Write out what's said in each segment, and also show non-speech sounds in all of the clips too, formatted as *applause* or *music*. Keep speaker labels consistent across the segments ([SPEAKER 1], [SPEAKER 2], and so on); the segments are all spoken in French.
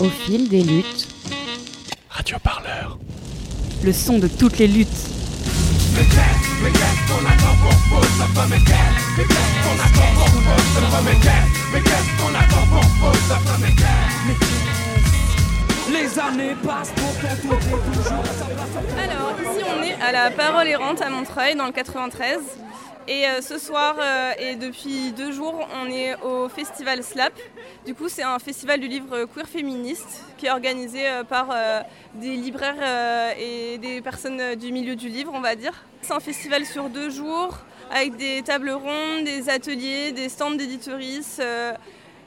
[SPEAKER 1] Au fil des luttes.
[SPEAKER 2] Radio Parleur.
[SPEAKER 1] Le son de toutes les luttes.
[SPEAKER 3] Les années passent place.
[SPEAKER 4] Alors, ici on est à la Parole errante à Montreuil dans le 93. Et euh, ce soir euh, et depuis deux jours, on est au festival SLAP. Du coup, c'est un festival du livre queer féministe qui est organisé euh, par des libraires et des personnes du milieu du livre, on va dire. C'est un festival sur deux jours avec des tables rondes, des ateliers, des stands d'éditoristes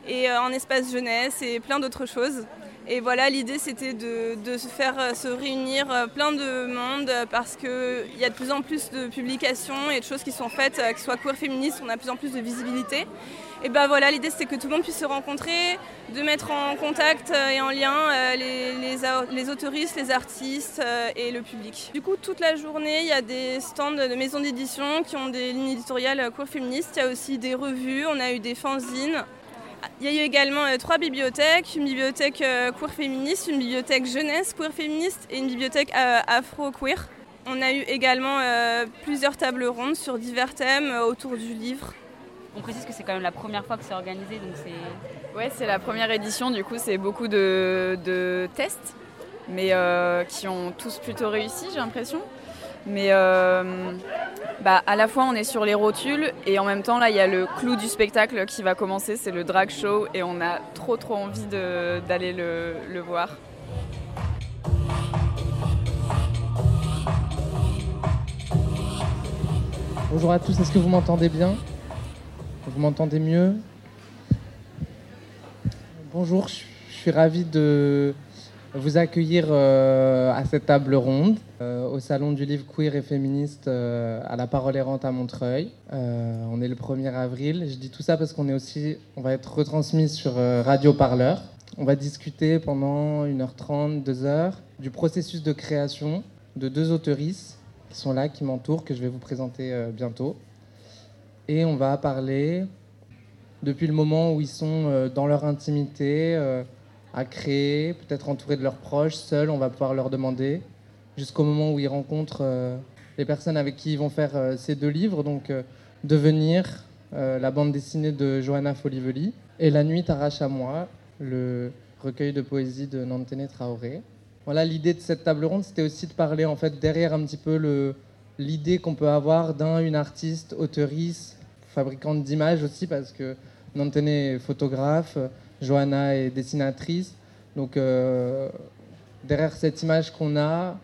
[SPEAKER 4] et un espace jeunesse et plein d'autres choses. Et voilà, l'idée c'était de, se faire euh, se réunir euh, plein de monde euh, parce qu'il y a de plus en plus de publications et de choses qui sont faites, que ce soit queer féministes, on a de plus en plus de visibilité. Et ben voilà, l'idée c'était que tout le monde puisse se rencontrer, de mettre en contact et en lien les, les, au- les autoristes, les artistes et le public. Du coup, toute la journée, il y a des stands de maisons d'édition qui ont des lignes éditoriales queer féministes. Il y a aussi des revues, on a eu des fanzines. Il y a eu également euh, trois bibliothèques, une bibliothèque euh, queer féministe, une bibliothèque jeunesse queer féministe et une bibliothèque euh, afro-queer. On a eu également euh, plusieurs tables rondes sur divers thèmes euh, autour du livre.
[SPEAKER 5] On précise que c'est quand même la première fois que c'est organisé, donc c'est.
[SPEAKER 6] Ouais, c'est la première édition, du coup, c'est beaucoup de, de tests, mais euh, qui ont tous plutôt réussi, j'ai l'impression. Mais euh, bah, à la fois, on est sur les rotules, et en même temps, là, il y a le clou du spectacle qui va commencer, c'est le drag show, et on a trop, trop envie d'aller le, le voir.
[SPEAKER 7] Bonjour à tous, est-ce que vous m'entendez bien? Vous m'entendez mieux? Bonjour, je suis ravi de vous accueillir euh, à cette table ronde euh, au Salon du livre queer et féministe euh, à la Parole errante à Montreuil. On est le 1er avril. Je dis tout ça parce qu'on est aussi, on va être retransmis sur Radio Parleur. On va discuter pendant 1h30, 2h du processus de création de deux autoristes qui sont là, qui m'entourent, que je vais vous présenter bientôt. Et on va parler depuis le moment où ils sont dans leur intimité, à créer, peut-être entourés de leurs proches, seuls, on va pouvoir leur demander, jusqu'au moment où ils rencontrent euh, les personnes avec qui ils vont faire euh, ces deux livres, donc euh, Devenir, la bande dessinée de Johanna Foliveli, et La nuit t'arrache à moi, le recueil de poésie de Nantene Traoré. Voilà, l'idée de cette table ronde, c'était aussi de parler en fait derrière un petit peu l'idée qu'on peut avoir d'un, une artiste, auteurice, fabricante d'images aussi, parce que Nantene est photographe, Johanna est dessinatrice. Donc euh, derrière cette image qu'on a,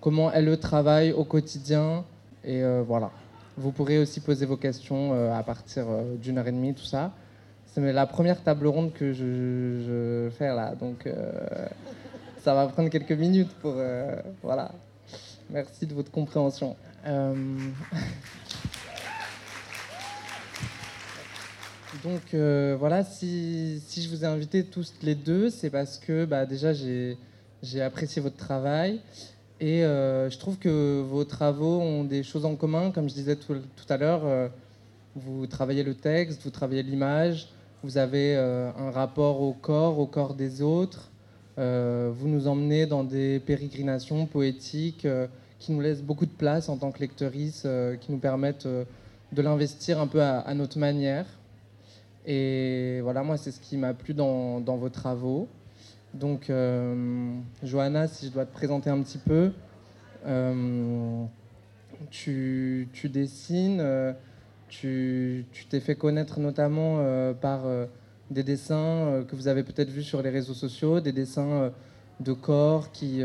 [SPEAKER 7] comment elle le travaille au quotidien, et euh, voilà. Vous pourrez aussi poser vos questions euh, à partir d'une heure et demie, tout ça. C'est la première table ronde que je, fais là, donc ça va prendre quelques minutes pour... voilà. Merci de votre compréhension. Euh, Donc euh, voilà, si, je vous ai invités tous les deux, c'est parce que bah, déjà j'ai apprécié votre travail et euh, je trouve que vos travaux ont des choses en commun. Comme je disais tout, à l'heure, euh, vous travaillez le texte, vous travaillez l'image, vous avez un rapport au corps, au corps des autres. Vous nous emmenez dans des pérégrinations poétiques qui nous laissent beaucoup de place en tant que lectrices, qui nous permettent de l'investir un peu à notre manière. Et voilà, moi, c'est ce qui m'a plu dans, vos travaux. Donc, euh, Johanna, si je dois te présenter un petit peu, euh, tu, dessines, euh, tu t'es fait connaître notamment par des dessins que vous avez peut-être vus sur les réseaux sociaux, des dessins de corps qui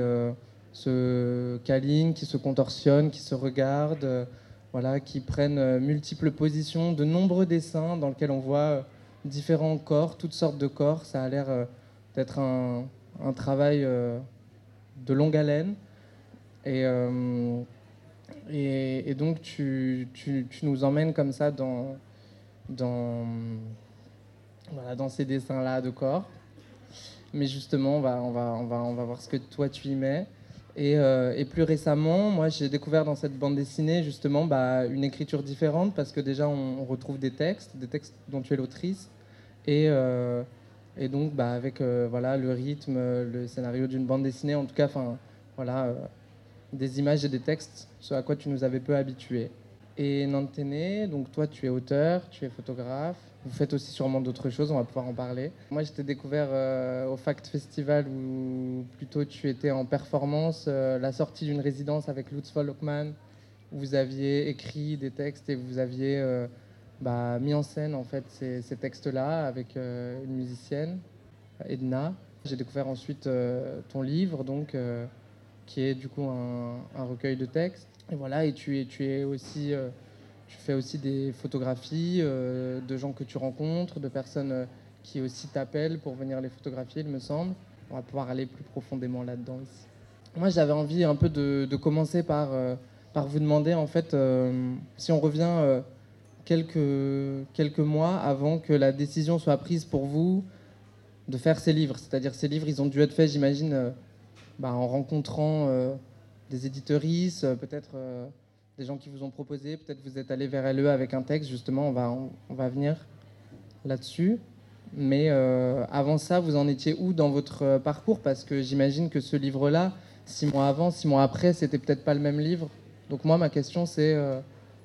[SPEAKER 7] se câlinent, qui se contorsionnent, qui se regardent, voilà, qui prennent euh, multiples positions, de nombreux dessins dans lesquels on voit euh, différents corps, toutes sortes de corps. Ça a l'air euh, d'être un, travail de longue haleine. Et, et, et donc, tu, tu- tu nous emmènes comme ça dans, dans, voilà, dans ces dessins-là de corps. Mais justement, on va, on, va, on, va, on va voir ce que toi tu y mets. Et, euh, et plus récemment, moi j'ai découvert dans cette bande dessinée justement bah, une écriture différente parce que déjà on, retrouve des textes, des textes dont tu es l'autrice, et, euh, donc, bah, avec euh, voilà, le rythme, le scénario d'une bande dessinée, en tout cas, enfin, voilà, des images et des textes, ce à quoi tu nous avais peu habitués. Et Nantene, donc toi, tu es auteur, tu es photographe. Vous faites aussi sûrement d'autres choses, on va pouvoir en parler. Moi, je t'ai découvert euh, au Fact Festival où plutôt tu étais en performance, euh, la sortie d'une résidence avec Lutz Volkmann, où vous aviez écrit des textes et vous aviez euh, bah, mis en scène en fait ces, textes-là avec une musicienne, Edna. J'ai découvert ensuite ton livre, donc, qui est du coup un recueil de textes. Et voilà, et euh, tu fais aussi des photographies euh, de gens que tu rencontres, de personnes euh, qui aussi t'appellent pour venir les photographier, il me semble. On va pouvoir aller plus profondément là-dedans. Moi, j'avais envie un peu de, commencer par, vous demander, en fait, si on revient quelques, mois avant que la décision soit prise pour vous de faire ces livres. C'est-à-dire ces livres, ils ont dû être faits, j'imagine, bah, en rencontrant des éditeuristes, euh, peut-être euh, des gens qui vous ont proposé, peut-être vous êtes allé vers LE avec un texte, justement, on va, on, va venir là-dessus. Mais euh, avant ça, vous en étiez où dans votre parcours? Parce que j'imagine que ce livre-là, six mois avant, six mois après, c'était peut-être pas le même livre. Donc moi, ma question, c'est,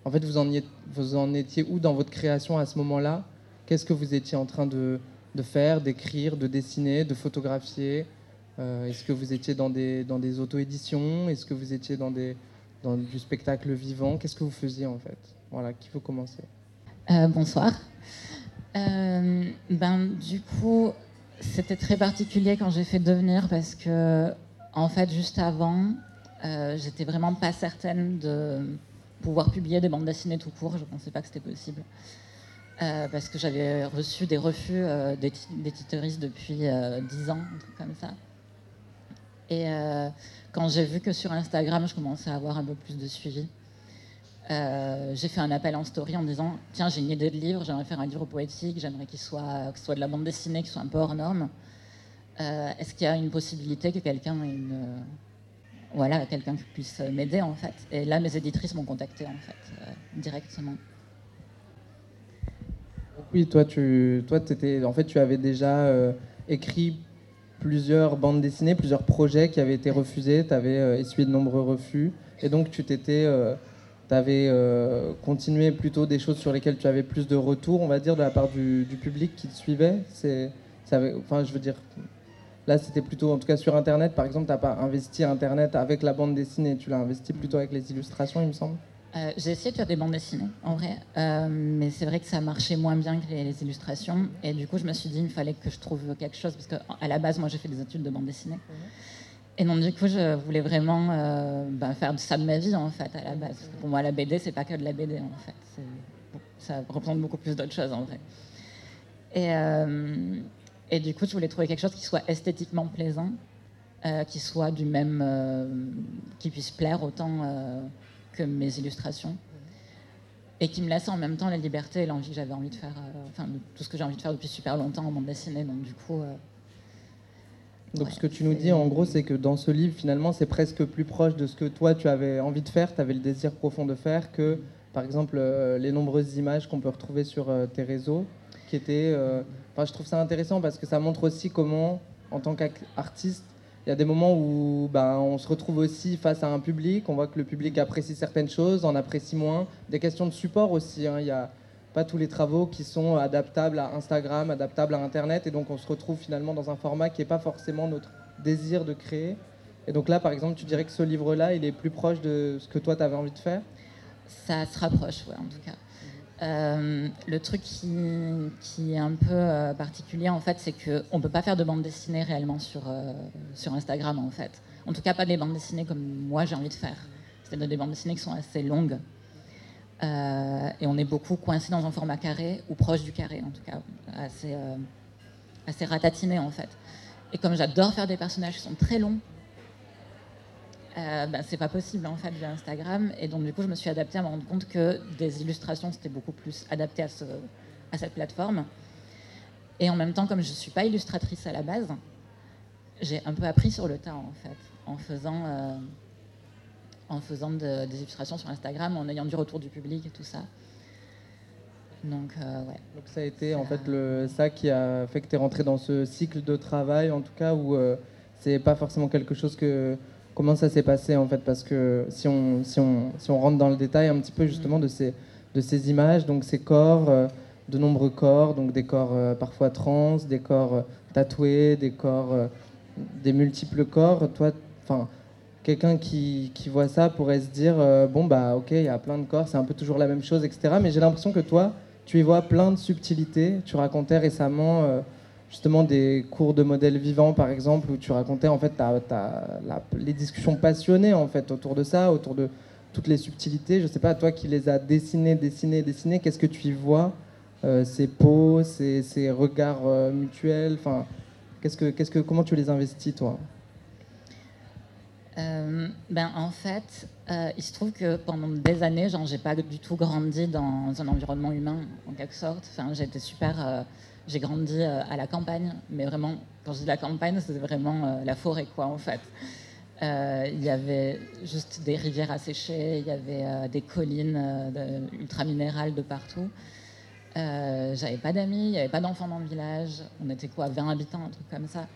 [SPEAKER 7] en fait, vous en, vous en étiez où dans votre création à ce moment-là? Qu'est-ce que vous étiez en train de, de faire, d'écrire, de dessiner, de photographier? Euh, Est-ce que vous étiez dans des, dans des auto-éditions? Est-ce que vous étiez dans, des, dans du spectacle vivant? Qu'est-ce que vous faisiez en fait? Voilà, qui veut commencer?
[SPEAKER 8] Euh, bonsoir. Euh, ben, du coup, c'était très particulier quand j'ai fait devenir parce que, en fait, juste avant, euh, j'étais vraiment pas certaine de pouvoir publier des bandes dessinées tout court. Je pensais pas que c'était possible. Euh, parce que j'avais reçu des refus euh, d'édi- d'éditeuristes depuis euh, 10 ans, un truc comme ça. Et euh, quand j'ai vu que sur Instagram, je commençais à avoir un peu plus de suivi, euh, j'ai fait un appel en story en disant Tiens, j'ai une idée de livre, j'aimerais faire un livre poétique, j'aimerais qu'il soit, que ce soit de la bande dessinée, qu'il soit un peu hors norme. Euh, Est-ce qu'il y a une possibilité que quelqu'un une. voilà, quelqu'un puisse m'aider en fait? Et là, mes éditrices m'ont contacté en fait, directement.
[SPEAKER 7] Oui, toi, tu, toi, étais, en fait, tu avais déjà écrit plusieurs bandes dessinées, plusieurs projets qui avaient été refusés. Tu avais essuyé de nombreux refus. Et donc, tu t'étais. tu avais continué plutôt des choses sur lesquelles tu avais plus de retours, on va dire, de la part du, du public qui te suivait. C'est, ça avait- enfin, je veux dire, là, c'était plutôt, en tout cas sur Internet, par exemple, tu n'as pas investi Internet avec la bande dessinée, tu l'as investi plutôt avec les illustrations, il me semble.
[SPEAKER 8] Euh, j'ai essayé de faire des bandes dessinées, en vrai, Euh, mais c'est vrai que ça marchait moins bien que les, les illustrations. Et du coup, je me suis dit, il fallait que je trouve quelque chose, parce qu'à la base, moi, j'ai fait des études de bande dessinée. Et donc, du coup, je voulais vraiment euh, ben, faire ça de ma vie, en fait, à la base. Parce que pour moi, la BD, c'est pas que de la BD, en fait. C'est- Ça représente beaucoup plus d'autres choses, en vrai. Et, euh, et du coup, je voulais trouver quelque chose qui soit esthétiquement plaisant, qui soit du même. qui puisse plaire autant que mes illustrations. Et qui me laisse en même temps la liberté et l'envie que j'avais envie de faire, euh, enfin, tout ce que j'ai envie de faire depuis super longtemps en bande dessinée. Donc, du coup. euh,
[SPEAKER 7] Donc
[SPEAKER 8] Ouais,
[SPEAKER 7] ce que tu nous dis en gros, c'est que dans ce livre, finalement, c'est presque plus proche de ce que toi, tu avais envie de faire, tu avais le désir profond de faire, que par exemple euh, les nombreuses images qu'on peut retrouver sur tes réseaux, qui étaient... Enfin, je trouve ça intéressant parce que ça montre aussi comment, en tant qu'artiste, il y a des moments où ben, on se retrouve aussi face à un public, on voit que le public apprécie certaines choses, en apprécie moins. Des questions de support aussi, hein, il y a pas tous les travaux qui sont adaptables à Instagram, adaptables à Internet, et donc on se retrouve finalement dans un format qui n'est pas forcément notre désir de créer. Et donc là, par exemple, tu dirais que ce livre-là, il est plus proche de ce que toi, tu avais envie de faire?
[SPEAKER 8] Ça se rapproche, ouais, en tout cas. Euh, le truc qui, est un peu euh, particulier, en fait, c'est qu'on ne peut pas faire de bande dessinée réellement sur, euh, sur Instagram, en fait. En tout cas, pas des bandes dessinées comme moi j'ai envie de faire. C'est-à-dire des bandes dessinées qui sont assez longues. Et on est beaucoup coincé dans un format carré, ou proche du carré, en tout cas, assez, assez ratatiné, en fait. Et comme j'adore faire des personnages qui sont très longs, euh, ben, c'est pas possible en fait via Instagram. Et donc du coup je me suis adaptée à me rendre compte que des illustrations c'était beaucoup plus adapté à, ce, à cette plateforme. Et en même temps comme je suis pas illustratrice à la base j'ai un peu appris sur le tas en fait en faisant euh, en faisant de- des illustrations sur Instagram en ayant du retour du public et tout ça. Donc, euh, ouais.
[SPEAKER 7] Donc ça a été en fait le, ça qui a fait que tu es rentré dans ce cycle de travail, en tout cas, où euh, c'est pas forcément quelque chose que... Comment ça s'est passé en fait Parce que si on, si, on, si on rentre dans le détail un petit peu justement de ces, de ces images, donc ces corps, euh, de nombreux corps, donc des corps euh, parfois trans, des corps euh, tatoués, des corps, des multiples corps, toi, enfin, quelqu'un qui, qui voit ça pourrait se dire, bon bah ok, il y a plein de corps, c'est un peu toujours la même chose, etc. Mais j'ai l'impression que toi, tu y vois plein de subtilités. Tu racontais récemment justement des cours de modèles vivants, par exemple, où tu racontais en fait les discussions passionnées en fait autour de ça, autour de toutes les subtilités. Je sais pas, toi qui les as dessinées, dessinées, dessinées, qu'est-ce que tu y vois Euh, Ces peaux, ces, ces regards euh, mutuels, enfin, qu'est-ce que, qu'est-ce que, comment tu les investis toi?
[SPEAKER 8] Euh, ben, en fait, il se trouve que pendant des années, genre, j'ai pas du tout grandi dans un environnement humain, en quelque sorte. Enfin, été super. J'ai grandi euh, à la campagne, mais vraiment, quand je dis la campagne, c'était vraiment euh, la forêt, quoi, en fait. Euh, Il y avait juste des rivières asséchées, il y avait des collines euh, de- de partout. J'avais pas d'amis, il n'y avait pas d'enfants dans le village. On était quoi, 20 habitants, un truc comme ça.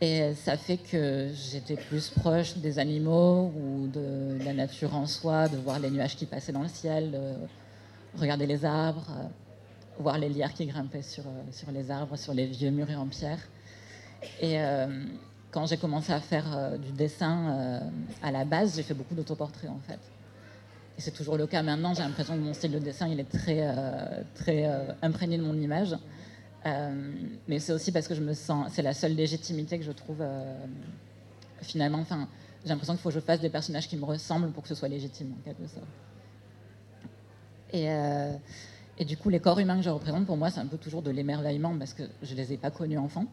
[SPEAKER 8] Et ça fait que j'étais plus proche des animaux ou de, la nature en soi, de voir les nuages qui passaient dans le ciel, de regarder les arbres, voir les lierres qui grimpaient sur, euh, sur les arbres, sur les vieux murs en pierre. Et euh, quand j'ai commencé à faire euh, du dessin à la base, j'ai fait beaucoup d'autoportraits en fait. Et c'est toujours le cas maintenant. J'ai l'impression que mon style de dessin, il est très, très imprégné de mon image. Mais c'est aussi parce que je me sens, c'est la seule légitimité que je trouve finalement. Enfin, j'ai l'impression qu'il faut que je fasse des personnages qui me ressemblent pour que ce soit légitime en quelque sorte. Et, et du coup, les corps humains que je représente, pour moi, c'est un peu toujours de l'émerveillement parce que je les ai pas connus enfants.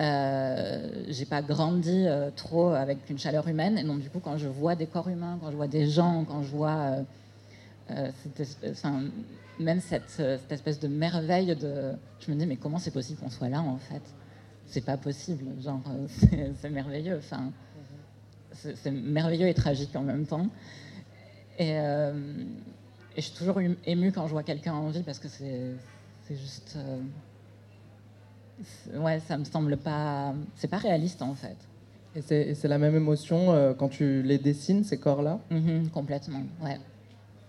[SPEAKER 8] Euh, j'ai pas grandi euh, trop avec une chaleur humaine et donc du coup quand je vois des corps humains, quand je vois des gens, quand je vois euh, euh, même cette, cette espèce de merveille de, je me dis mais comment c'est possible qu'on soit là en fait? C'est pas possible, genre *laughs* c'est merveilleux, enfin c'est merveilleux et tragique en même temps. Et, et je suis toujours émue- quand je vois quelqu'un en vie parce que c'est c'est juste euh, ouais, ça me semble pas. C'est pas réaliste en fait.
[SPEAKER 7] Et c'est, et c'est la même émotion euh, quand tu les dessines, ces corps-là?
[SPEAKER 8] Mhm, complètement, ouais.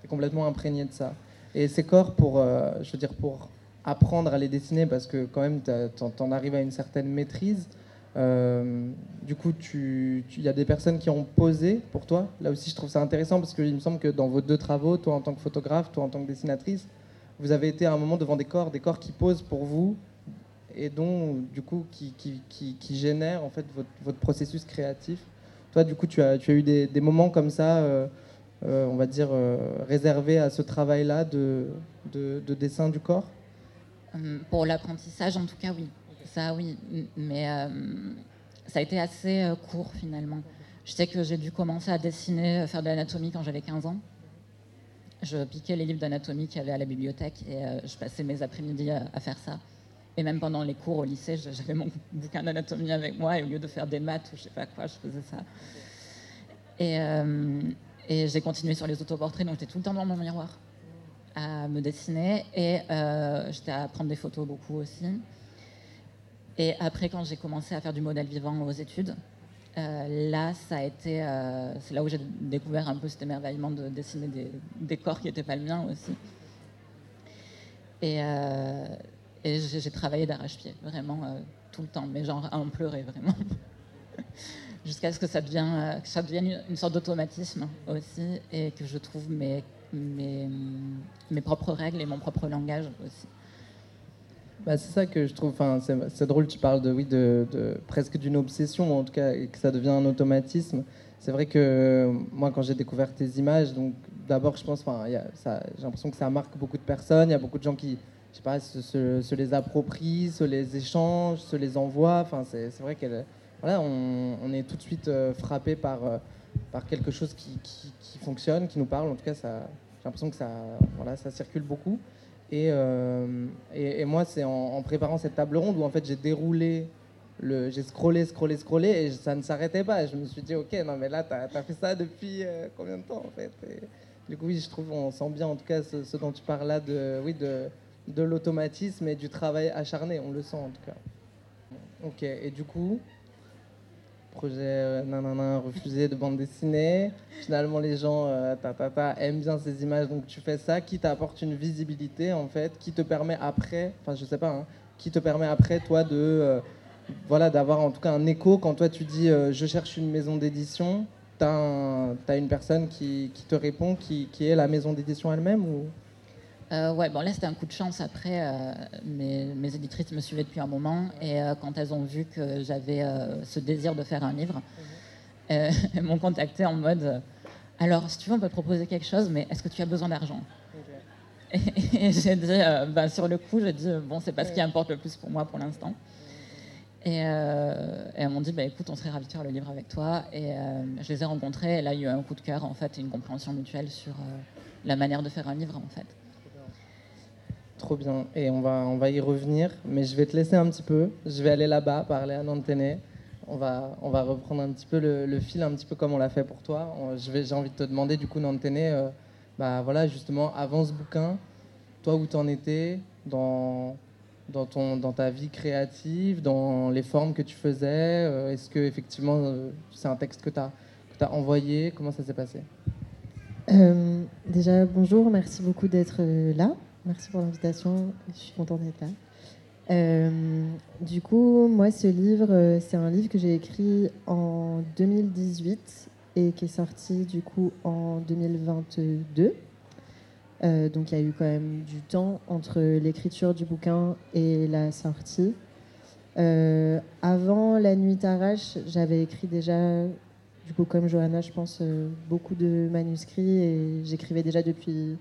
[SPEAKER 7] T'es complètement imprégné de ça. Et ces corps, pour, euh, je veux dire, pour apprendre à les dessiner, parce que quand même, t'en arrives à une certaine maîtrise. Euh, du coup, il y a des personnes qui ont posé pour toi. Là aussi, je trouve ça intéressant parce qu'il me semble que dans vos deux travaux, toi en tant que photographe, toi en tant que dessinatrice, vous avez été à un moment devant des corps, des corps qui posent pour vous et dont, du coup, qui, génèrent en fait votre, processus créatif. Toi, du coup, tu as, eu des, moments comme ça. euh, euh, on va dire, euh, réservé à ce travail-là de, de, de dessin du corps?
[SPEAKER 8] Pour l'apprentissage, en tout cas, oui. Ça, oui. Mais euh, ça a été assez euh, court, finalement. Je sais que j'ai dû commencer à dessiner, euh, faire de l'anatomie quand j'avais 15 ans. Je piquais les livres d'anatomie qu'il y avait à la bibliothèque et je passais mes après-midi à, faire ça. Et même pendant les cours au lycée, j'avais mon *laughs* bouquin d'anatomie avec moi et au lieu de faire des maths ou je sais pas quoi, je faisais ça. Et, et j'ai continué sur les autoportraits, donc j'étais tout le temps dans mon miroir à me dessiner et j'étais à prendre des photos beaucoup aussi. Et après, quand j'ai commencé à faire du modèle vivant aux études, euh, là, ça a été, euh, c'est là où j'ai découvert un peu cet émerveillement de dessiner des, des corps qui n'étaient pas le mien aussi. Et, euh, j'ai travaillé d'arrache-pied, vraiment tout le temps, mais genre à en pleurer vraiment. *laughs* Jusqu'à ce que ça devienne, que ça devienne une sorte d'automatisme aussi et que je trouve mes, mes, mes propres règles et mon propre langage aussi.
[SPEAKER 7] Bah, c'est ça que je trouve. C'est, drôle. Tu parles de oui, de, presque d'une obsession, en tout cas, et que ça devient un automatisme. C'est vrai que euh, moi, quand j'ai découvert tes images, donc d'abord, je pense, y j'ai l'impression que ça marque beaucoup de personnes. Il y a beaucoup de gens qui, je sais pas, se, les approprient, se les échangent, se les envoient. Enfin, c'est, vrai qu'elle, voilà, on, est tout de suite euh, frappé par euh, par quelque chose qui, qui, fonctionne, qui nous parle. En tout cas, j'ai l'impression que ça, voilà, ça circule beaucoup. Et, euh, et, et moi, c'est en, préparant cette table ronde où en fait j'ai déroulé, le, j'ai scrollé, scrollé, scrollé et ça ne s'arrêtait pas. Et je me suis dit, ok, non mais là, tu as, fait ça depuis euh, combien de temps en fait? Du coup, oui, je trouve, on sent bien en tout cas ce, ce dont tu parles là, de, oui, de, de l'automatisme et du travail acharné, on le sent en tout cas. Ok, et du coup, projet euh, nanana refusé de bande dessinée. Finalement, les gens euh, ta, aiment bien ces images, donc tu fais ça, qui t'apporte une visibilité en fait, qui te permet après, enfin je sais pas, hein, qui te permet après toi de euh, voilà d'avoir en tout cas un écho quand toi tu dis euh, je cherche une maison d'édition. T'as un- t'as une personne qui, qui te répond, qui, qui est la maison d'édition elle-même
[SPEAKER 8] Euh, ouais, bon là c'était un coup de chance. Après, euh, mes, mes éditrices me suivaient depuis un moment et euh, quand elles ont vu que j'avais ce désir de faire un livre, euh, *laughs* elles m'ont contacté en mode alors si tu veux on peut te proposer quelque chose, mais est-ce que tu as besoin d'argent *laughs* Et, et j'ai dit bah, sur le coup j'ai dit bon c'est pas ce qui importe le plus pour moi pour l'instant. Et, euh, et elles m'ont dit bah, écoute on serait ravis de faire le livre avec toi et je les ai rencontrés et là il y a eu un coup de cœur en fait et une compréhension mutuelle sur la manière de faire un livre en fait.
[SPEAKER 7] Trop bien. Et on va, on va y revenir. Mais je vais te laisser un petit peu. Je vais aller là-bas, parler à Nantené. On va, on va reprendre un petit peu le, le fil, un petit peu comme on l'a fait pour toi. J'ai envie de te demander, du coup, Nantené, euh, bah, voilà, justement, avant ce bouquin, toi, où t'en étais dans, dans, ton, dans ta vie créative, dans les formes que tu faisais euh, Est-ce que effectivement euh, c'est un texte que tu as, envoyé? Comment ça s'est passé?
[SPEAKER 9] Déjà, bonjour, merci beaucoup d'être là. Merci pour l'invitation, je suis contente d'être là. Euh, du coup, moi, ce livre, euh, c'est un livre que j'ai écrit en 2018 et qui est sorti du coup en 2022. Euh, donc, il y a eu quand même du temps entre l'écriture du bouquin et la sortie. Avant La Nuit t'arrache, j'avais écrit déjà du coup, comme Johanna, je pense, beaucoup de manuscrits et j'écrivais déjà depuis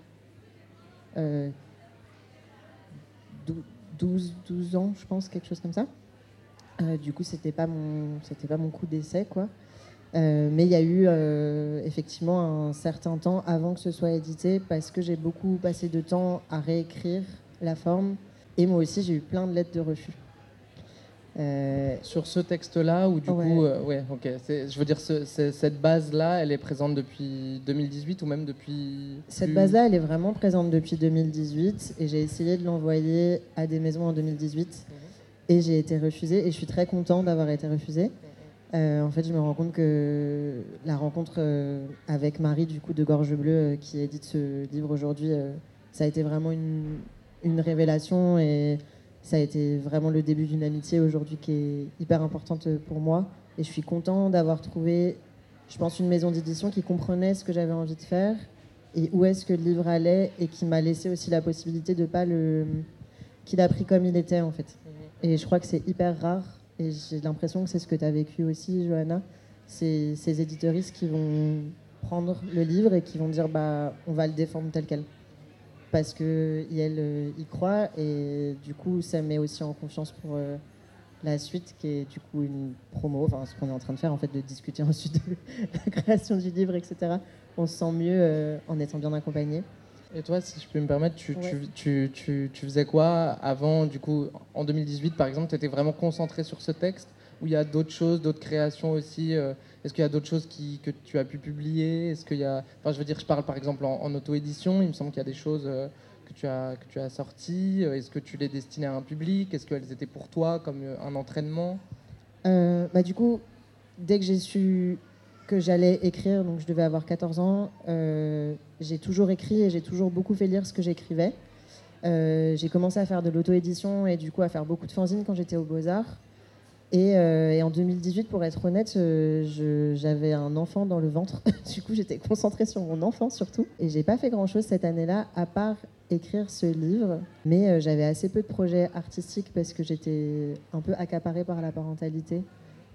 [SPEAKER 9] 12, 12 ans, je pense, quelque chose comme ça. Euh, du coup, c'était pas mon, pas mon coup d'essai, quoi. Euh, mais il y a eu euh, effectivement un certain temps avant que ce soit édité parce que j'ai beaucoup passé de temps à réécrire la forme et moi aussi j'ai eu plein de lettres de refus. Euh,
[SPEAKER 7] Sur ce texte-là, ou du
[SPEAKER 9] Ouais.
[SPEAKER 7] coup, euh, ouais, ok. Je veux dire, ce- cette base-là, elle est présente depuis 2018 ou même depuis.
[SPEAKER 9] Cette
[SPEAKER 7] plus-
[SPEAKER 9] base-là, elle est vraiment présente depuis 2018 et j'ai essayé de l'envoyer à des maisons en 2018 et j'ai été refusée et je suis très contente d'avoir été refusée. Euh, en fait, je me rends compte que la rencontre euh, avec Marie du coup de Gorge Bleue qui édite ce livre aujourd'hui, ça a été vraiment une, une révélation et ça a été vraiment le début d'une amitié aujourd'hui qui est hyper importante pour moi. Et je suis contente d'avoir trouvé, je pense, une maison d'édition qui comprenait ce que j'avais envie de faire et où est-ce que le livre allait et qui m'a laissé aussi la possibilité de pas le qu'il a pris comme il était en fait. Et je crois que c'est hyper rare et j'ai l'impression que c'est ce que tu as vécu aussi Johanna, c'est ces éditeuristes qui vont prendre le livre et qui vont dire bah on va le défendre tel quel parce que elle euh, y croit et du coup ça met aussi en confiance pour euh, la suite qui est du coup une promo, enfin ce qu'on est en train de faire en fait de discuter *laughs* ensuite de la création du livre etc. On se sent mieux euh, en étant bien accompagné.
[SPEAKER 7] Et toi, si je peux me permettre, tu,
[SPEAKER 9] Ouais.
[SPEAKER 7] tu, tu, tu faisais quoi avant, du coup, en 2018 par exemple, tu étais vraiment concentré sur ce texte? Ou il y a d'autres choses, d'autres créations aussi euh, Est-ce qu'il y a d'autres choses que tu as pu publier? Est-ce qu'il y a, enfin, je veux dire, je parle par exemple en, en auto-édition, il me semble qu'il y a des choses euh, que tu as, que tu as sorties. Euh, Est-ce que tu les destinais à un public? Est-ce qu'elles étaient pour toi comme un entraînement?
[SPEAKER 9] Bah, du coup, dès que j'ai su que j'allais écrire, donc je devais avoir 14 ans, j'ai toujours écrit et j'ai toujours beaucoup fait lire ce que j'écrivais. J'ai commencé à faire de l'auto-édition et du coup à faire beaucoup de fanzines quand j'étais aux Beaux-Arts. Et, euh, et en 2018, pour être honnête, euh, j'avais un enfant dans le ventre. *laughs* du coup, j'étais concentrée sur mon enfant surtout. Et j'ai pas fait grand-chose cette année-là, à part écrire ce livre. Mais euh, j'avais assez peu de projets artistiques parce que j'étais un peu accaparée par la parentalité.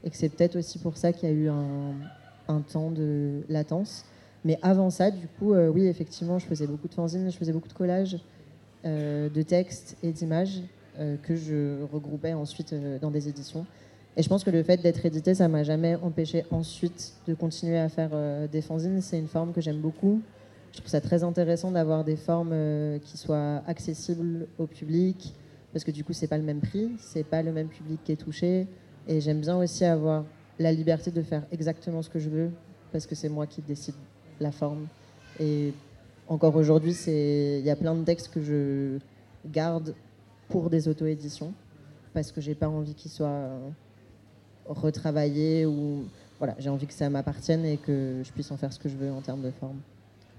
[SPEAKER 9] Et que c'est peut-être aussi pour ça qu'il y a eu un, temps de latence. Mais avant ça, du coup, oui, effectivement, je faisais beaucoup de fanzines, je faisais beaucoup de collages, de textes et d'images que je regroupais ensuite dans des éditions. Et je pense que le fait d'être édité, ça m'a jamais empêché ensuite de continuer à faire euh, des fanzines. C'est une forme que j'aime beaucoup. Je trouve ça très intéressant d'avoir des formes euh, qui soient accessibles au public, parce que du coup, c'est pas le même prix, c'est pas le même public qui est touché. Et j'aime bien aussi avoir la liberté de faire exactement ce que je veux, parce que c'est moi qui décide la forme. Et encore aujourd'hui, il y a plein de textes que je garde pour des auto-éditions parce que j'ai pas envie qu'ils soient retravaillés ou voilà, j'ai envie que ça m'appartienne et que je puisse en faire ce que je veux en termes de forme.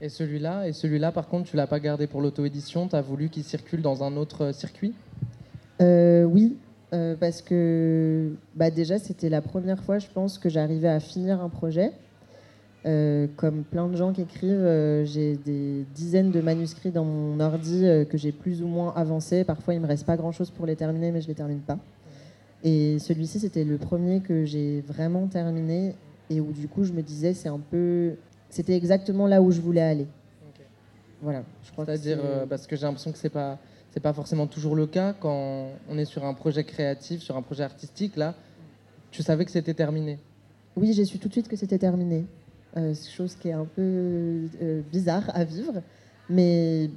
[SPEAKER 7] Et celui-là, et celui-là, par contre, tu l'as pas gardé pour l'auto-édition. Tu as voulu qu'il circule dans un autre euh, circuit?
[SPEAKER 9] Euh, oui, euh, parce que bah, déjà, c'était la première fois, je pense, que j'arrivais à finir un projet. Euh, comme plein de gens qui écrivent, j'ai des dizaines de manuscrits dans mon ordi que j'ai plus ou moins avancés. Parfois, il me reste pas grand-chose pour les terminer, mais je les termine pas. Et celui-ci, c'était le premier que j'ai vraiment terminé et où du coup, je me disais, c'est un peu, c'était exactement là où je voulais aller. Voilà, je crois que
[SPEAKER 7] C'est-à-dire,
[SPEAKER 9] c'est-
[SPEAKER 7] euh, parce que j'ai l'impression que c'est pas, c'est pas forcément toujours le cas quand on est sur un projet créatif, sur un projet artistique. Là, tu savais que c'était terminé.
[SPEAKER 9] Oui, j'ai su tout de suite que c'était terminé. Euh, chose qui est un peu euh, bizarre à vivre, mais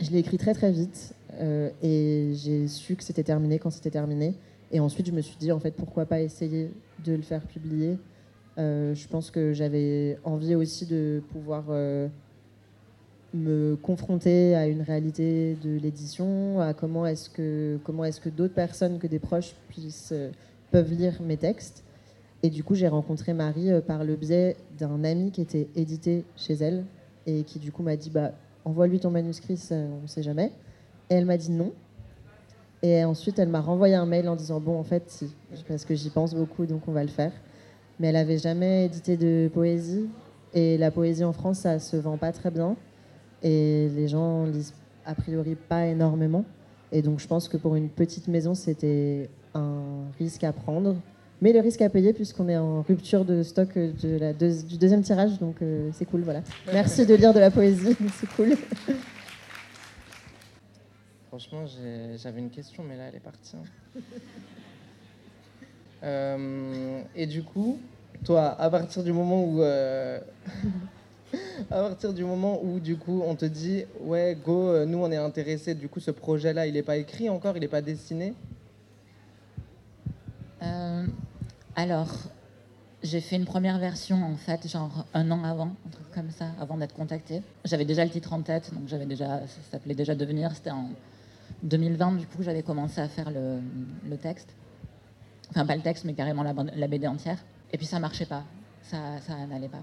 [SPEAKER 9] je l'ai écrit très très vite euh, et j'ai su que c'était terminé quand c'était terminé. Et ensuite, je me suis dit en fait pourquoi pas essayer de le faire publier. Euh, je pense que j'avais envie aussi de pouvoir euh, me confronter à une réalité de l'édition, à comment est-ce que est-ce que d'autres personnes que des proches euh, peuvent lire mes textes. Et du coup, j'ai rencontré Marie par le biais d'un ami qui était édité chez elle et qui du coup m'a dit bah envoie-lui ton manuscrit, on ne sait jamais. Et elle m'a dit non. Et ensuite, elle m'a renvoyé un mail en disant bon en fait si, parce que j'y pense beaucoup donc on va le faire. Mais elle avait jamais édité de poésie et la poésie en France ça se vend pas très bien et les gens lisent a priori pas énormément. Et donc je pense que pour une petite maison c'était un risque à prendre. Mais le risque à payer puisqu'on est en rupture de stock de la deux- du deuxième tirage, donc euh, c'est cool, voilà. Merci de lire de la poésie, *laughs* c'est cool.
[SPEAKER 7] Franchement, j'avais une question, mais là, elle est partie. hein. *laughs* Euh, et du coup, toi, à partir du moment où, euh, *laughs* à partir du moment où, du coup, on te dit, ouais, go, euh, nous, on est intéressés. Du coup, ce projet-là, il n'est pas écrit encore, il n'est pas dessiné?
[SPEAKER 8] Euh, alors, j'ai fait une première version en fait, genre un an avant, un truc comme ça, avant d'être contactée. J'avais déjà le titre en tête, donc j'avais déjà, ça s'appelait déjà Devenir. C'était en 2020, du coup, j'avais commencé à faire le, le texte. Enfin, pas le texte, mais carrément la, BD entière. Et puis ça marchait pas, ça, n'allait pas.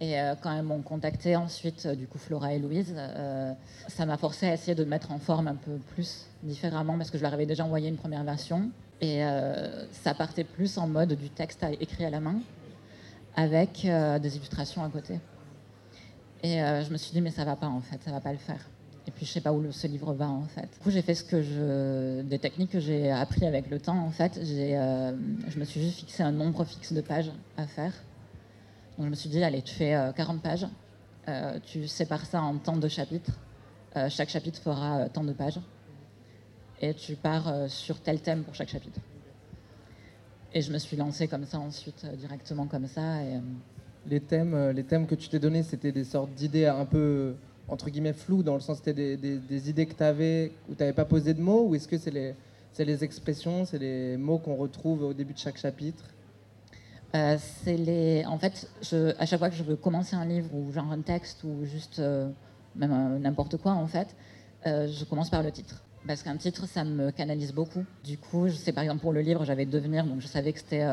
[SPEAKER 8] Et euh, quand elles m'ont contacté ensuite, euh, du coup Flora et Louise, euh, ça m'a forcé à essayer de me mettre en forme un peu plus différemment parce que je leur avais déjà envoyé une première version. Et ça partait plus en mode du texte écrit à la main avec des illustrations à côté. Et je me suis dit, mais ça va pas en fait, ça va pas le faire. Et puis je sais pas où ce livre va en fait. Du coup, j'ai fait ce que je, des techniques que j'ai appris avec le temps en fait. J'ai, euh, je me suis juste fixé un nombre fixe de pages à faire. Donc je me suis dit, allez, tu fais euh, 40 pages, Euh, tu sépares ça en temps de chapitres. Euh, chaque chapitre fera euh, tant de pages. Et tu pars euh, sur tel thème pour chaque chapitre. Et je me suis lancée comme ça ensuite, euh, directement comme ça. Euh,
[SPEAKER 7] Les thèmes, euh, les thèmes que tu t'es donnés, c'était des sortes d'idées un peu, entre guillemets, floues, dans le sens que des, des- idées que tu avais, où tu n'avais pas posé de mots, ou est-ce que c'est les, expressions, c'est les mots qu'on retrouve au début de chaque chapitre?
[SPEAKER 8] Euh, c'est les. En fait, à chaque fois que je veux commencer un livre ou genre un texte ou juste euh, même euh, n'importe quoi en fait, je commence par le titre. Parce qu'un titre, ça me canalise beaucoup. Du coup, je sais par exemple pour le livre, j'avais Devenir, donc je savais que c'était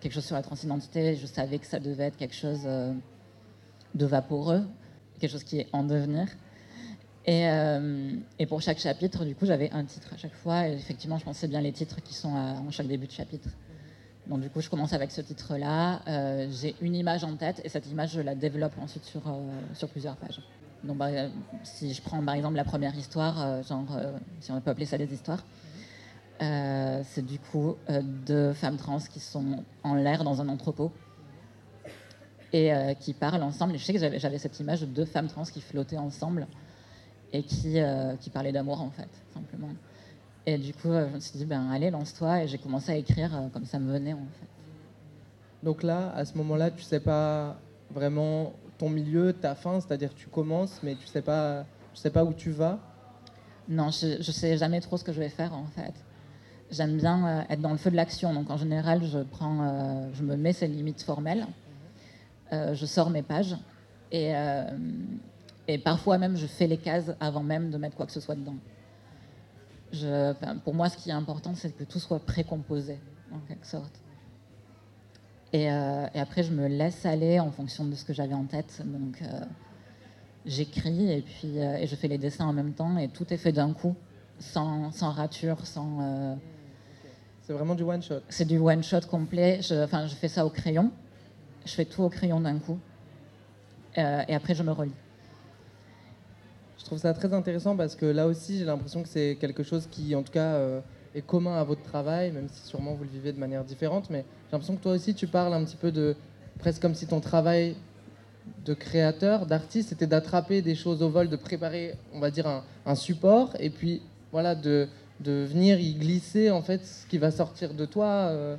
[SPEAKER 8] quelque chose sur la transidentité, je savais que ça devait être quelque chose de vaporeux, quelque chose qui est en devenir. Et, euh, et pour chaque chapitre, du coup, j'avais un titre à chaque fois. Et effectivement, je pensais bien les titres qui sont en chaque début de chapitre. Donc du coup, je commence avec ce titre-là. Euh, j'ai une image en tête et cette image, je la développe ensuite sur, euh, sur plusieurs pages. Donc bah, si je prends par exemple la première histoire, genre, si on peut appeler ça des histoires, c'est du coup deux femmes trans qui sont en l'air dans un entrepôt et euh, qui parlent ensemble. Et je sais que j'avais, cette image de deux femmes trans qui flottaient ensemble et qui, euh, qui parlaient d'amour en fait, simplement. Et du coup, euh, je me suis dit, ben allez, lance-toi. Et j'ai commencé à écrire comme ça me venait, en fait.
[SPEAKER 7] Donc là, à ce moment-là, tu sais pas vraiment ton milieu, ta fin, c'est-à-dire tu commences, mais tu sais pas, tu sais pas où tu vas?
[SPEAKER 8] Non, je, je sais jamais trop ce que je vais faire, en fait. J'aime bien euh, être dans le feu de l'action. Donc, en général, je, prends, euh, je me mets ces limites formelles. Euh, je sors mes pages. Et, euh, Et parfois même, je fais les cases avant même de mettre quoi que ce soit dedans. Je, pour moi, ce qui est important, c'est que tout soit précomposé, en quelque sorte. Et, euh, et après, je me laisse aller en fonction de ce que j'avais en tête. Donc, euh, j'écris et puis euh, et je fais les dessins en même temps et tout est fait d'un coup, sans, sans rature, sans.
[SPEAKER 7] C'est vraiment du one shot.
[SPEAKER 8] c'est du one shot complet. Je, enfin, je fais ça au crayon. Je fais tout au crayon d'un coup. Euh, et après, je me relis.
[SPEAKER 7] Je trouve ça très intéressant parce que là aussi, j'ai l'impression que c'est quelque chose qui, en tout cas, euh, est commun à votre travail, même si sûrement vous le vivez de manière différente. Mais j'ai l'impression que toi aussi, tu parles un petit peu de presque comme si ton travail de créateur, d'artiste, c'était d'attraper des choses au vol, de préparer, on va dire, un, support, et puis voilà, de, de venir y glisser en fait ce qui va sortir de toi. euh.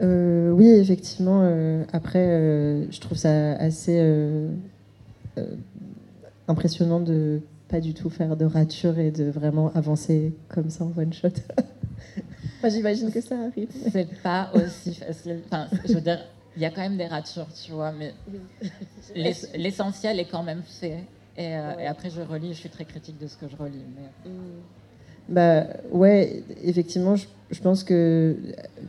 [SPEAKER 9] Euh, oui, effectivement. euh, après, euh, je trouve ça assez impressionnant de pas du tout faire de rature et de vraiment avancer comme ça en one shot. *laughs* Enfin, J'imagine que ça arrive.
[SPEAKER 8] C'est pas aussi facile. Enfin, je veux dire, il y a quand même des ratures, tu vois, mais l'ess- l'essentiel est quand même fait. Et, et après, je relis, je suis très critique de ce que je relis. Mais...
[SPEAKER 9] Bah ouais, effectivement, je, pense que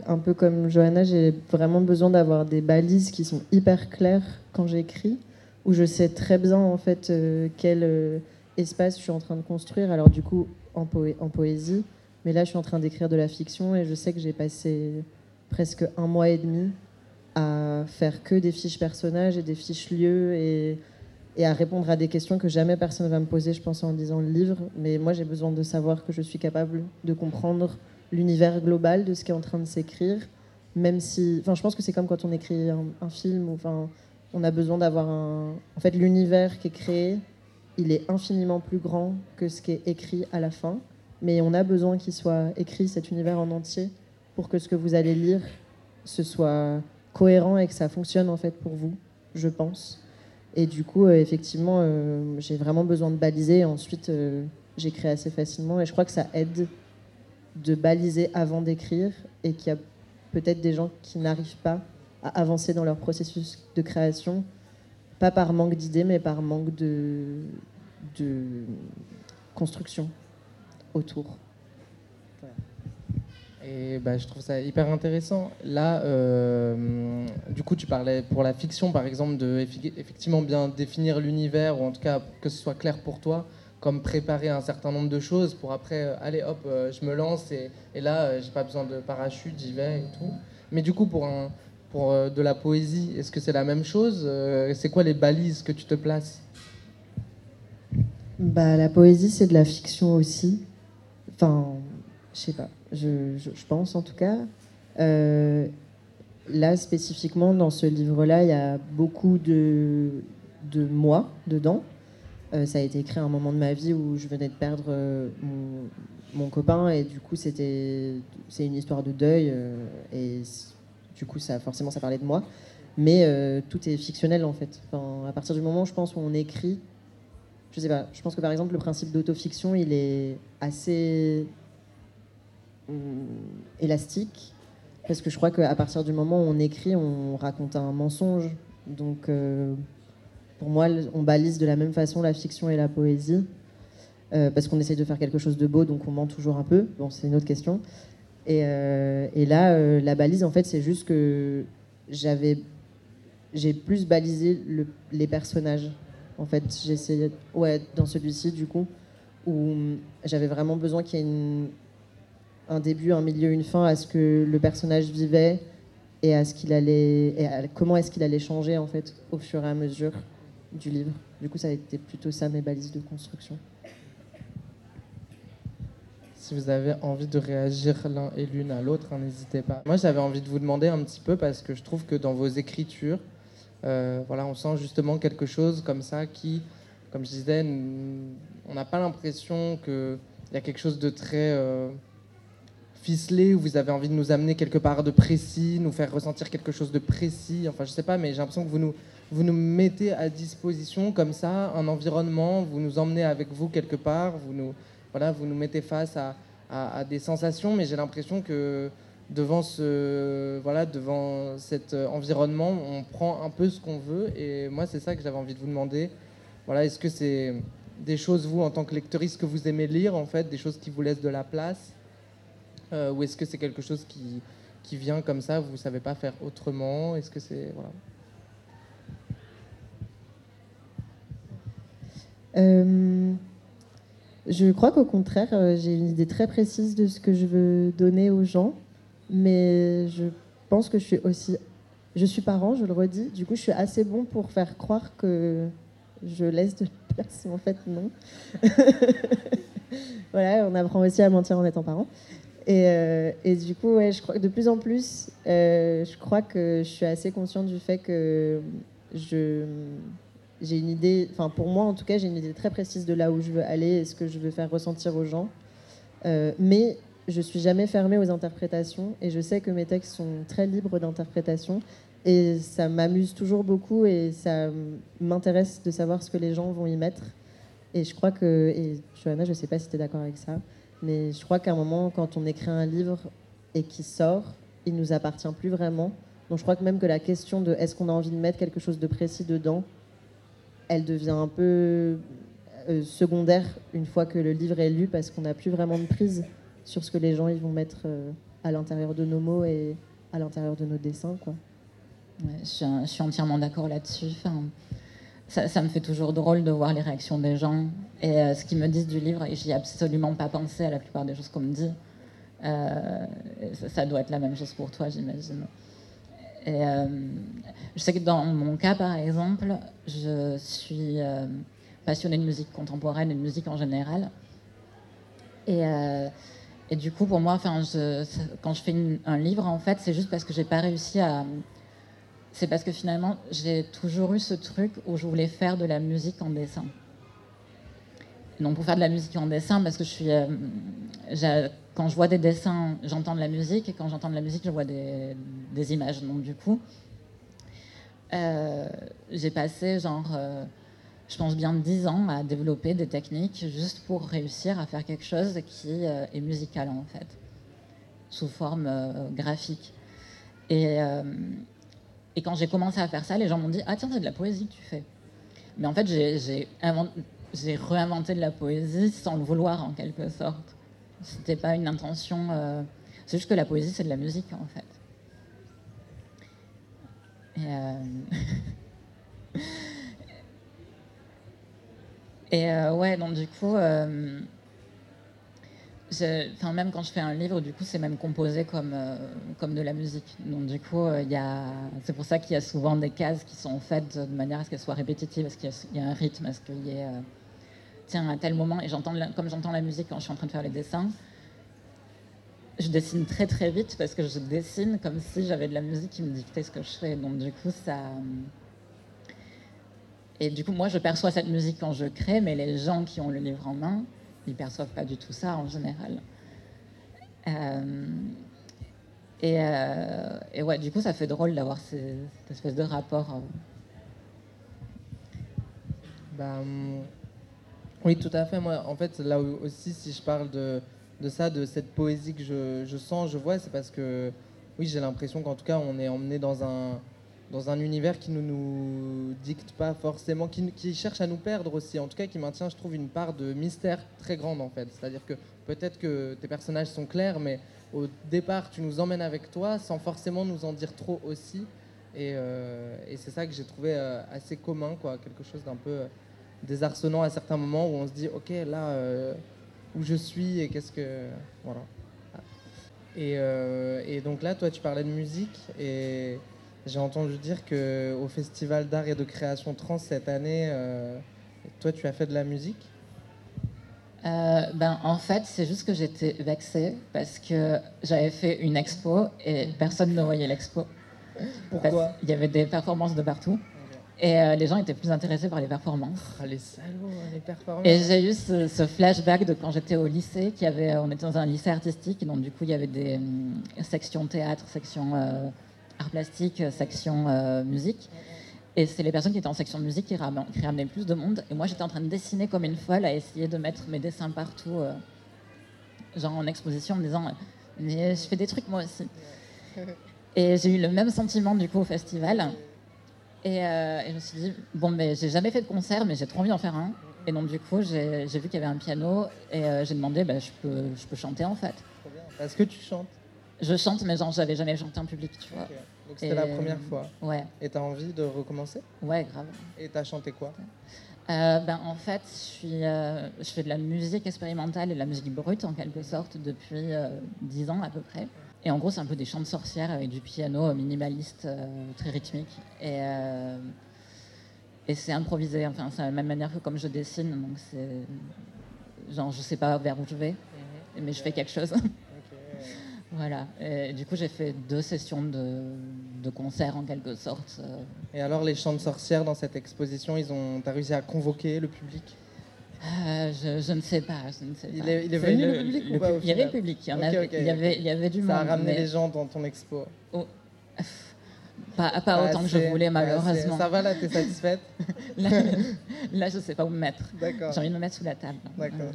[SPEAKER 9] un peu comme Johanna, j'ai vraiment besoin d'avoir des balises qui sont hyper claires quand j'écris, où je sais très bien en fait euh, quel euh, espace je suis en train de construire. Alors du coup en, en poésie, mais là je suis en train d'écrire de la fiction et je sais que j'ai passé presque un mois et demi à faire que des fiches personnages et des fiches lieux et et à répondre à des questions que jamais personne va me poser, je pense, en lisant le livre. Mais moi, j'ai besoin de savoir que je suis capable de comprendre l'univers global de ce qui est en train de s'écrire, même si... Enfin, je pense que c'est comme quand on écrit un, film, enfin, on a besoin d'avoir un... En fait, l'univers qui est créé, il est infiniment plus grand que ce qui est écrit à la fin, mais on a besoin qu'il soit écrit, cet univers en entier, pour que ce que vous allez lire, ce soit cohérent et que ça fonctionne, en fait, pour vous, je pense. Et du coup, euh, effectivement, euh, j'ai vraiment besoin de baliser. Ensuite, euh, j'écris assez facilement. Et je crois que ça aide de baliser avant d'écrire. Et qu'il y a peut-être des gens qui n'arrivent pas à avancer dans leur processus de création. Pas par manque d'idées, mais par manque de, de construction autour.
[SPEAKER 7] Et bah, je trouve ça hyper intéressant. Là, euh, du coup, tu parlais pour la fiction, par exemple, de effectivement bien définir l'univers, ou en tout cas que ce soit clair pour toi, comme préparer un certain nombre de choses pour après, euh, allez hop, euh, je me lance et, et là, j'ai pas besoin de parachute, j'y vais et tout. Mais du coup, pour, un, pour de la poésie, est-ce que c'est la même chose C'est quoi les balises que tu te places?
[SPEAKER 9] Bah, la poésie, c'est de la fiction aussi. Enfin, je sais pas. Je, pense en tout cas. Euh, là, spécifiquement, dans ce livre-là, il y a beaucoup de, de moi dedans. Euh, ça a été écrit à un moment de ma vie où je venais de perdre euh, mon, copain et du coup, c'était c'est une histoire de deuil et du coup, ça forcément, ça parlait de moi. Mais tout est fictionnel en fait. À partir du moment, je pense, où on écrit, je sais pas, je pense que par exemple le principe d'autofiction, il est assez élastique parce que je crois qu'à partir du moment où on écrit, on raconte un mensonge. Donc euh, pour moi, on balise de la même façon la fiction et la poésie euh, parce qu'on essaye de faire quelque chose de beau, donc on ment toujours un peu. Bon, c'est une autre question. Et, euh, et là, euh, la balise, en fait, c'est juste que j'avais, j'ai plus balisé le- les personnages. En fait, essayé, ouais, dans celui-ci, du coup, où j'avais vraiment besoin qu'il y ait une- un début, un milieu, une fin à ce que le personnage vivait et à ce qu'il allait, et à comment est-ce qu'il allait changer en fait au fur et à mesure du livre. Du coup, ça a été plutôt ça mes balises de construction.
[SPEAKER 7] Si vous avez envie de réagir l'un et l'une à l'autre, hein, n'hésitez pas. Moi, j'avais envie de vous demander un petit peu parce que je trouve que dans vos écritures, euh, voilà, on sent justement quelque chose comme ça qui, comme je disais, on n'a pas l'impression qu'il y a quelque chose de très euh, ficelé où vous avez envie de nous amener quelque part de précis, nous faire ressentir quelque chose de précis. Enfin, je sais pas, mais j'ai l'impression que vous nous, vous nous mettez à disposition comme ça un environnement, vous nous emmenez avec vous quelque part, vous nous, voilà, vous nous mettez face à, à- des sensations, mais j'ai l'impression que devant ce, voilà, devant cet euh, environnement, on prend un peu ce qu'on veut. Et moi, c'est ça que j'avais envie de vous demander. voilà, est-ce que c'est des choses, vous, en tant que lectrice, que vous aimez lire, en fait, des choses qui vous laissent de la place? Euh, Ou est-ce que c'est quelque chose qui, qui vient comme ça, vous ne savez pas faire autrement Est-ce que c'est... Voilà.
[SPEAKER 9] Euh, je crois qu'au contraire, euh, j'ai une idée très précise de ce que je veux donner aux gens, mais je pense que je suis aussi, je suis parent, je le redis, du coup je suis assez bon pour faire croire que je laisse de la place, mais en fait non. *laughs* voilà, on apprend aussi à mentir en étant parent. Et, euh, et du coup, ouais, je crois que de plus en plus, euh, je crois que je suis assez consciente du fait que je j'ai une idée, enfin pour moi en tout cas, j'ai une idée très précise de là où je veux aller et ce que je veux faire ressentir aux gens. Euh, mais je suis jamais fermée aux interprétations et je sais que mes textes sont très libres d'interprétation et ça m'amuse toujours beaucoup et ça m'intéresse de savoir ce que les gens vont y mettre. Et je crois que, et Johanna, je sais pas si tu es d'accord avec ça, mais je crois qu'à un moment, quand on écrit un livre et qui sort, il nous appartient plus vraiment. Donc je crois que même que la question de est-ce qu'on a envie de mettre quelque chose de précis dedans, elle devient un peu euh, secondaire une fois que le livre est lu parce qu'on n'a plus vraiment de prise sur ce que les gens ils vont mettre euh, à l'intérieur de nos mots et à l'intérieur de nos dessins.
[SPEAKER 8] Je, suis, entièrement d'accord là-dessus. Ça, me fait toujours drôle de voir les réactions des gens et euh, ce qu'ils me disent du livre. Et j'y ai absolument pas pensé à la plupart des choses qu'on me dit. Euh, ça, doit être la même chose pour toi, j'imagine. Et euh, je sais que dans mon cas, par exemple, je suis passionnée de musique contemporaine et de musique en général. Et, du coup, pour moi, je, quand je fais un livre, en fait, c'est juste parce que j'ai pas réussi à. C'est parce que finalement, j'ai toujours eu ce truc où je voulais faire de la musique en dessin. Non, pour faire de la musique en dessin, parce que je suis. quand je vois des dessins, j'entends de la musique, et quand j'entends de la musique, je vois des, images. Donc, du coup, euh, j'ai passé genre, euh, je pense bien 10 ans à développer des techniques juste pour réussir à faire quelque chose qui euh, est musical en fait, sous forme graphique. Et, et quand j'ai commencé à faire ça, les gens m'ont dit Ah, tiens, c'est de la poésie que tu fais. Mais en fait, j'ai réinventé de la poésie sans le vouloir en quelque sorte. C'était pas une intention. c'est juste que la poésie, c'est de la musique en fait. Et, euh... *laughs* Et euh, ouais, donc du coup, euh, enfin, même quand je fais un livre, du coup, c'est même composé comme, euh, comme de la musique. Donc du coup, il y a, c'est pour ça qu'il y a souvent des cases qui sont faites de manière à ce qu'elles soient répétitives, à ce qu'il y, y, a un rythme, à ce qu'il y ait, tiens, à tel moment, et j'entends, comme j'entends la musique quand je suis en train de faire les dessins, je dessine très très vite parce que je dessine comme si j'avais de la musique qui me dictait ce que je fais. Donc du coup, ça... Et du coup, moi, je perçois cette musique quand je crée, mais les gens qui ont le livre en main, ils perçoivent pas du tout ça en général. Euh... Et, euh... et, ouais, du coup, ça fait drôle d'avoir cette espèce de rapport. euh...
[SPEAKER 7] Bah, oui, tout à fait. Moi, en fait, là aussi, si je parle de de ça, de cette poésie que je, je sens, je vois, c'est parce que, oui, j'ai l'impression qu'en tout cas, on est emmené dans un, dans un univers qui ne nous, dicte pas forcément, qui, cherche à nous perdre aussi, en tout cas, qui maintient, je trouve, une part de mystère très grande, en fait. C'est-à-dire que peut-être que tes personnages sont clairs, mais au départ, tu nous emmènes avec toi sans forcément nous en dire trop aussi. Et, euh, c'est ça que j'ai trouvé euh, assez commun, quoi, quelque chose d'un peu désarçonnant à certains moments où on se dit, ok, là... Euh, où je suis et qu'est-ce que voilà et, euh, et, donc là toi tu parlais de musique et j'ai entendu dire que au festival d'art et de création trans cette année euh, toi tu as fait de la musique?
[SPEAKER 8] Euh, ben, en fait, c'est juste que j'étais vexée parce que j'avais fait une expo et personne ne voyait l'expo.
[SPEAKER 7] Pourquoi?
[SPEAKER 8] Il y avait des performances de partout. Et euh, les gens étaient plus intéressés par les performances.
[SPEAKER 7] Ah, les salauds, les performances.
[SPEAKER 8] Et j'ai eu ce, ce, flashback de quand j'étais au lycée, qui avait, on était dans un lycée artistique, donc du coup il y avait des euh, sections théâtre, sections euh, art plastique, section euh, musique. Et c'est les personnes qui étaient en section musique qui, ram qui ramenaient le plus de monde. Et moi j'étais en train de dessiner comme une folle, à essayer de mettre mes dessins partout, euh, genre en exposition, en me disant mais je fais des trucs moi aussi. Et j'ai eu le même sentiment du coup au festival. Et, euh, je me suis dit, bon, mais j'ai jamais fait de concert, mais j'ai trop envie d'en faire un. Et donc, du coup, j'ai vu qu'il y avait un piano et euh, j'ai demandé, bah, je, peux, je peux chanter en fait.
[SPEAKER 7] Est-ce que tu chantes?
[SPEAKER 8] Je chante, mais genre, j'avais jamais chanté en public, tu vois.
[SPEAKER 7] Donc c'était la première fois.
[SPEAKER 8] Ouais,
[SPEAKER 7] Et t'as envie de recommencer?
[SPEAKER 8] Ouais, grave.
[SPEAKER 7] Et t'as chanté quoi?
[SPEAKER 8] Euh, ben, en fait, je, suis, euh, je fais de la musique expérimentale et de la musique brute en quelque sorte depuis euh, 10 ans à peu près. Et en gros, c'est un peu des chants de sorcières avec du piano euh, minimaliste, euh, très rythmique. Et, euh, et c'est improvisé, enfin, c'est la même manière que comme je dessine, donc c'est. Genre, je sais pas vers où je vais, mais je fais quelque chose. *laughs* voilà. Et du coup, j'ai fait deux sessions de, de concert en quelque sorte. euh,
[SPEAKER 7] Et alors les chants de sorcières dans cette exposition, ils ont, t'as réussi à convoquer le public?
[SPEAKER 8] Euh, je, je ne sais pas, je ne sais
[SPEAKER 7] Il
[SPEAKER 8] pas.
[SPEAKER 7] est- il est venu, le public, ou pas,
[SPEAKER 8] Il y avait le public, il y, en avait, il y avait, il y avait du monde.
[SPEAKER 7] Ça a ramené
[SPEAKER 8] mais
[SPEAKER 7] les gens dans ton expo.
[SPEAKER 8] Pas, pas
[SPEAKER 7] Pas
[SPEAKER 8] autant que je voulais, malheureusement.
[SPEAKER 7] Ça va là, t'es satisfaite? *laughs*
[SPEAKER 8] Là, là, je sais pas où me mettre. J'ai envie de me mettre sous la table.
[SPEAKER 7] D'accord.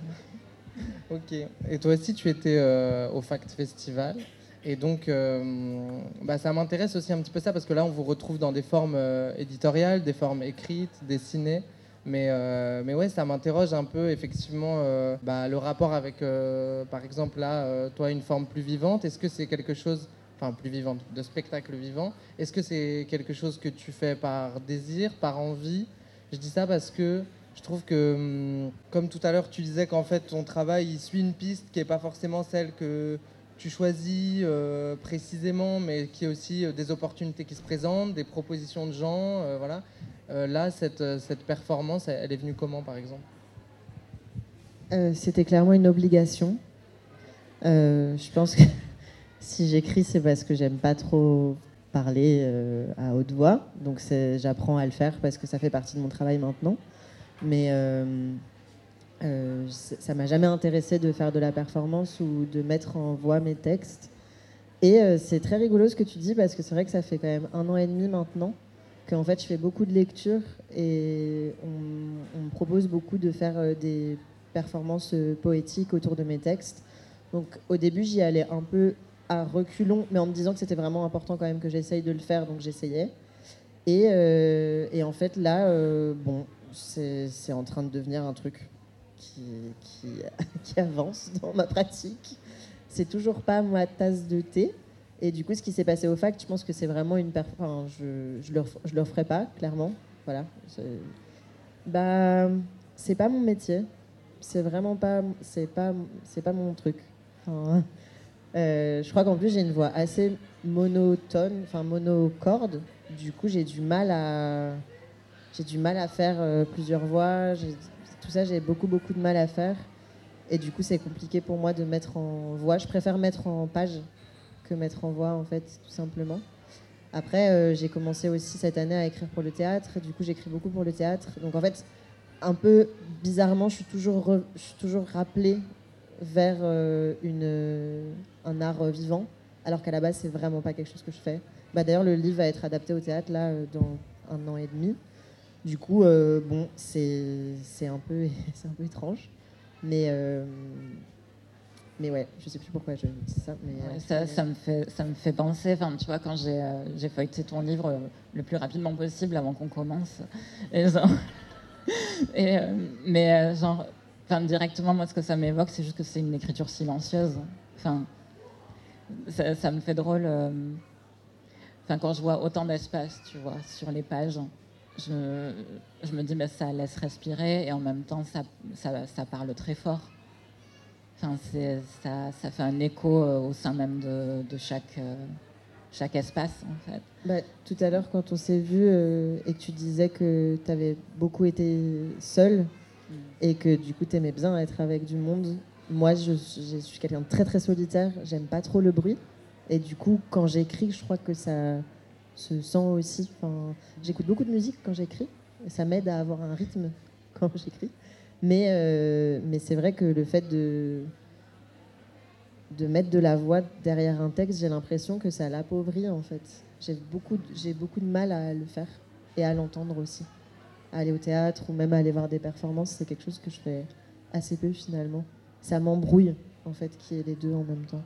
[SPEAKER 7] Ok. Et toi aussi, tu étais euh, au Fact Festival. Et donc, euh, bah, ça m'intéresse aussi un petit peu ça, parce que là, on vous retrouve dans des formes euh, éditoriales, des formes écrites, dessinées. Mais, mais ouais, ça m'interroge un peu, effectivement, bah, le rapport avec, par exemple, là, toi, une forme plus vivante. Est-ce que c'est quelque chose, enfin, plus vivante, de spectacle vivant? Est-ce que c'est quelque chose que tu fais par désir, par envie? Je dis ça parce que je trouve que, hum, comme tout à l'heure, tu disais qu'en fait, ton travail, il suit une piste qui n'est pas forcément celle que tu choisis euh, précisément, mais qui est aussi euh, des opportunités qui se présentent, des propositions de gens. euh, voilà. Là, cette, performance, elle, elle est venue comment, par exemple?
[SPEAKER 9] C'était clairement une obligation. Je pense que *laughs* si j'écris, c'est parce que j'aime pas trop parler à haute voix. Donc j'apprends à le faire parce que ça fait partie de mon travail maintenant. Mais euh, euh, ça m'a jamais intéressé de faire de la performance ou de mettre en voix mes textes. Et euh, c'est très rigolo ce que tu dis parce que c'est vrai que ça fait quand même un an et demi maintenant qu'en fait je fais beaucoup de lectures et on, me propose beaucoup de faire euh, des performances poétiques autour de mes textes. Donc au début j'y allais un peu à reculons, mais en me disant que c'était vraiment important quand même que j'essaye de le faire, donc j'essayais. Et, en fait là, bon, c'est en train de devenir un truc qui, *laughs* qui, avance dans ma pratique. C'est toujours pas ma tasse de thé. Et du coup, ce qui s'est passé au fact, je pense que c'est vraiment une enfin, je je le ref- je le referai pas clairement. Voilà. Bah, c'est pas mon métier. C'est vraiment pas c'est pas c'est pas mon truc. Euh, je crois qu'en plus j'ai une voix assez monotone, enfin monocorde. Du coup, j'ai du mal à j'ai du mal à faire euh, plusieurs voix. Tout ça, j'ai beaucoup beaucoup de mal à faire. Et du coup, c'est compliqué pour moi de mettre en voix. Je préfère mettre en page que mettre en voix, en fait, tout simplement. Après, euh, j'ai commencé aussi cette année à écrire pour le théâtre. Du coup, j'écris beaucoup pour le théâtre. Donc, en fait, un peu bizarrement, je suis toujours, je suis toujours rappelée vers euh, une, un art vivant, alors qu'à la base, c'est vraiment pas quelque chose que je fais. Bah, D'ailleurs, le livre va être adapté au théâtre là dans un an et demi. Du coup, euh, bon, c'est un peu *laughs* un peu étrange, mais euh, mais ouais, je sais plus pourquoi je dis ça, mais euh,
[SPEAKER 8] ça, ça, me fait, ça me fait penser, enfin, tu vois, quand j'ai euh, feuilleté ton livre le plus rapidement possible avant qu'on commence. Et genre, *laughs* et, mais genre, directement, moi, ce que ça m'évoque, c'est juste que c'est une écriture silencieuse. Enfin, ça, ça me fait drôle. Enfin, quand je vois autant d'espace, tu vois, sur les pages, je, je me dis, mais ça laisse respirer et en même temps, ça, ça, ça parle très fort. Enfin, ça, ça fait un écho euh, au sein même de, de chaque, euh, chaque espace, en fait.
[SPEAKER 9] Bah, tout à l'heure, quand on s'est vu euh, et que tu disais que tu avais beaucoup été seule et que du coup tu aimais bien être avec du monde, moi je, je suis quelqu'un de très très solitaire, j'aime pas trop le bruit. Et du coup, quand j'écris, je crois que ça se sent aussi. Enfin, j'écoute beaucoup de musique quand j'écris ça m'aide à avoir un rythme *laughs* quand j'écris. Mais, euh, mais c'est vrai que le fait de, de mettre de la voix derrière un texte, j'ai l'impression que ça l'appauvrit en fait. J'ai beaucoup, j'ai beaucoup de mal à le faire et à l'entendre aussi. Aller au théâtre ou même aller voir des performances, c'est quelque chose que je fais assez peu finalement. Ça m'embrouille en fait qu'il y ait les deux en même temps.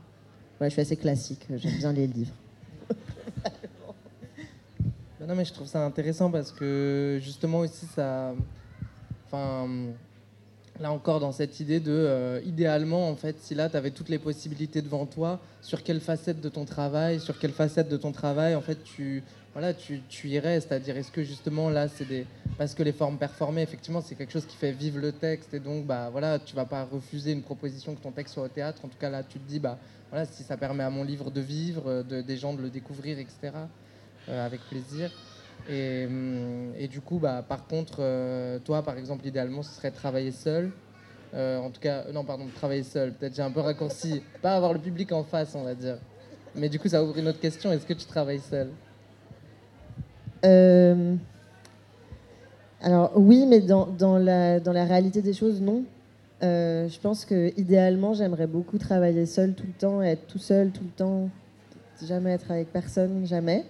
[SPEAKER 9] Ouais, je suis assez classique, j'aime bien les livres.
[SPEAKER 7] Non, mais je trouve ça intéressant parce que justement aussi ça. Enfin. Là encore, dans cette idée de, euh, idéalement, en fait, si là, tu avais toutes les possibilités devant toi, sur quelle facette de ton travail, sur quelle facette de ton travail, en fait, tu, voilà, tu, tu irais C'est-à-dire, est-ce que justement, là, c'est des... Parce que les formes performées, effectivement, c'est quelque chose qui fait vivre le texte, et donc, bah, voilà, tu vas pas refuser une proposition que ton texte soit au théâtre. En tout cas, là, tu te dis, bah, voilà, si ça permet à mon livre de vivre, de, des gens de le découvrir, etc., euh, avec plaisir. Et, hum, et, du coup, bah, par contre, euh, toi, par exemple, idéalement, ce serait travailler seul. Euh, en tout cas, non, pardon, travailler seul. Peut-être j'ai un peu raccourci. Pas avoir le public en face, on va dire. Mais du coup, ça ouvre une autre question. Est-ce que tu travailles seul?
[SPEAKER 9] Euh... Alors oui, mais dans, dans, la, dans la réalité des choses, non. Euh, je pense que idéalement, j'aimerais beaucoup travailler seul tout le temps, être tout seul tout le temps, jamais être avec personne, jamais.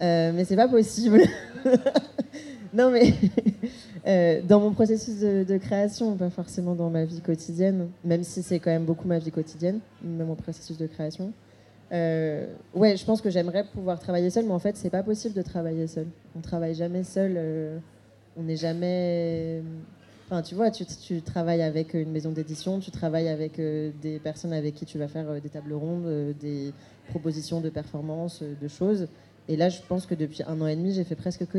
[SPEAKER 9] Euh, mais c'est pas possible. *laughs* non, mais *laughs* euh, dans mon processus de, création, pas forcément dans ma vie quotidienne, même si c'est quand même beaucoup ma vie quotidienne, même mon processus de création. Euh, ouais, je pense que j'aimerais pouvoir travailler seul, mais en fait, c'est pas possible de travailler seul. On travaille jamais seul. Euh, on n'est jamais. Enfin, tu vois, tu, tu, travailles avec une maison d'édition, tu travailles avec des personnes avec qui tu vas faire des tables rondes, des propositions de performances, de choses. Et là, je pense que depuis un an et demi, j'ai fait presque que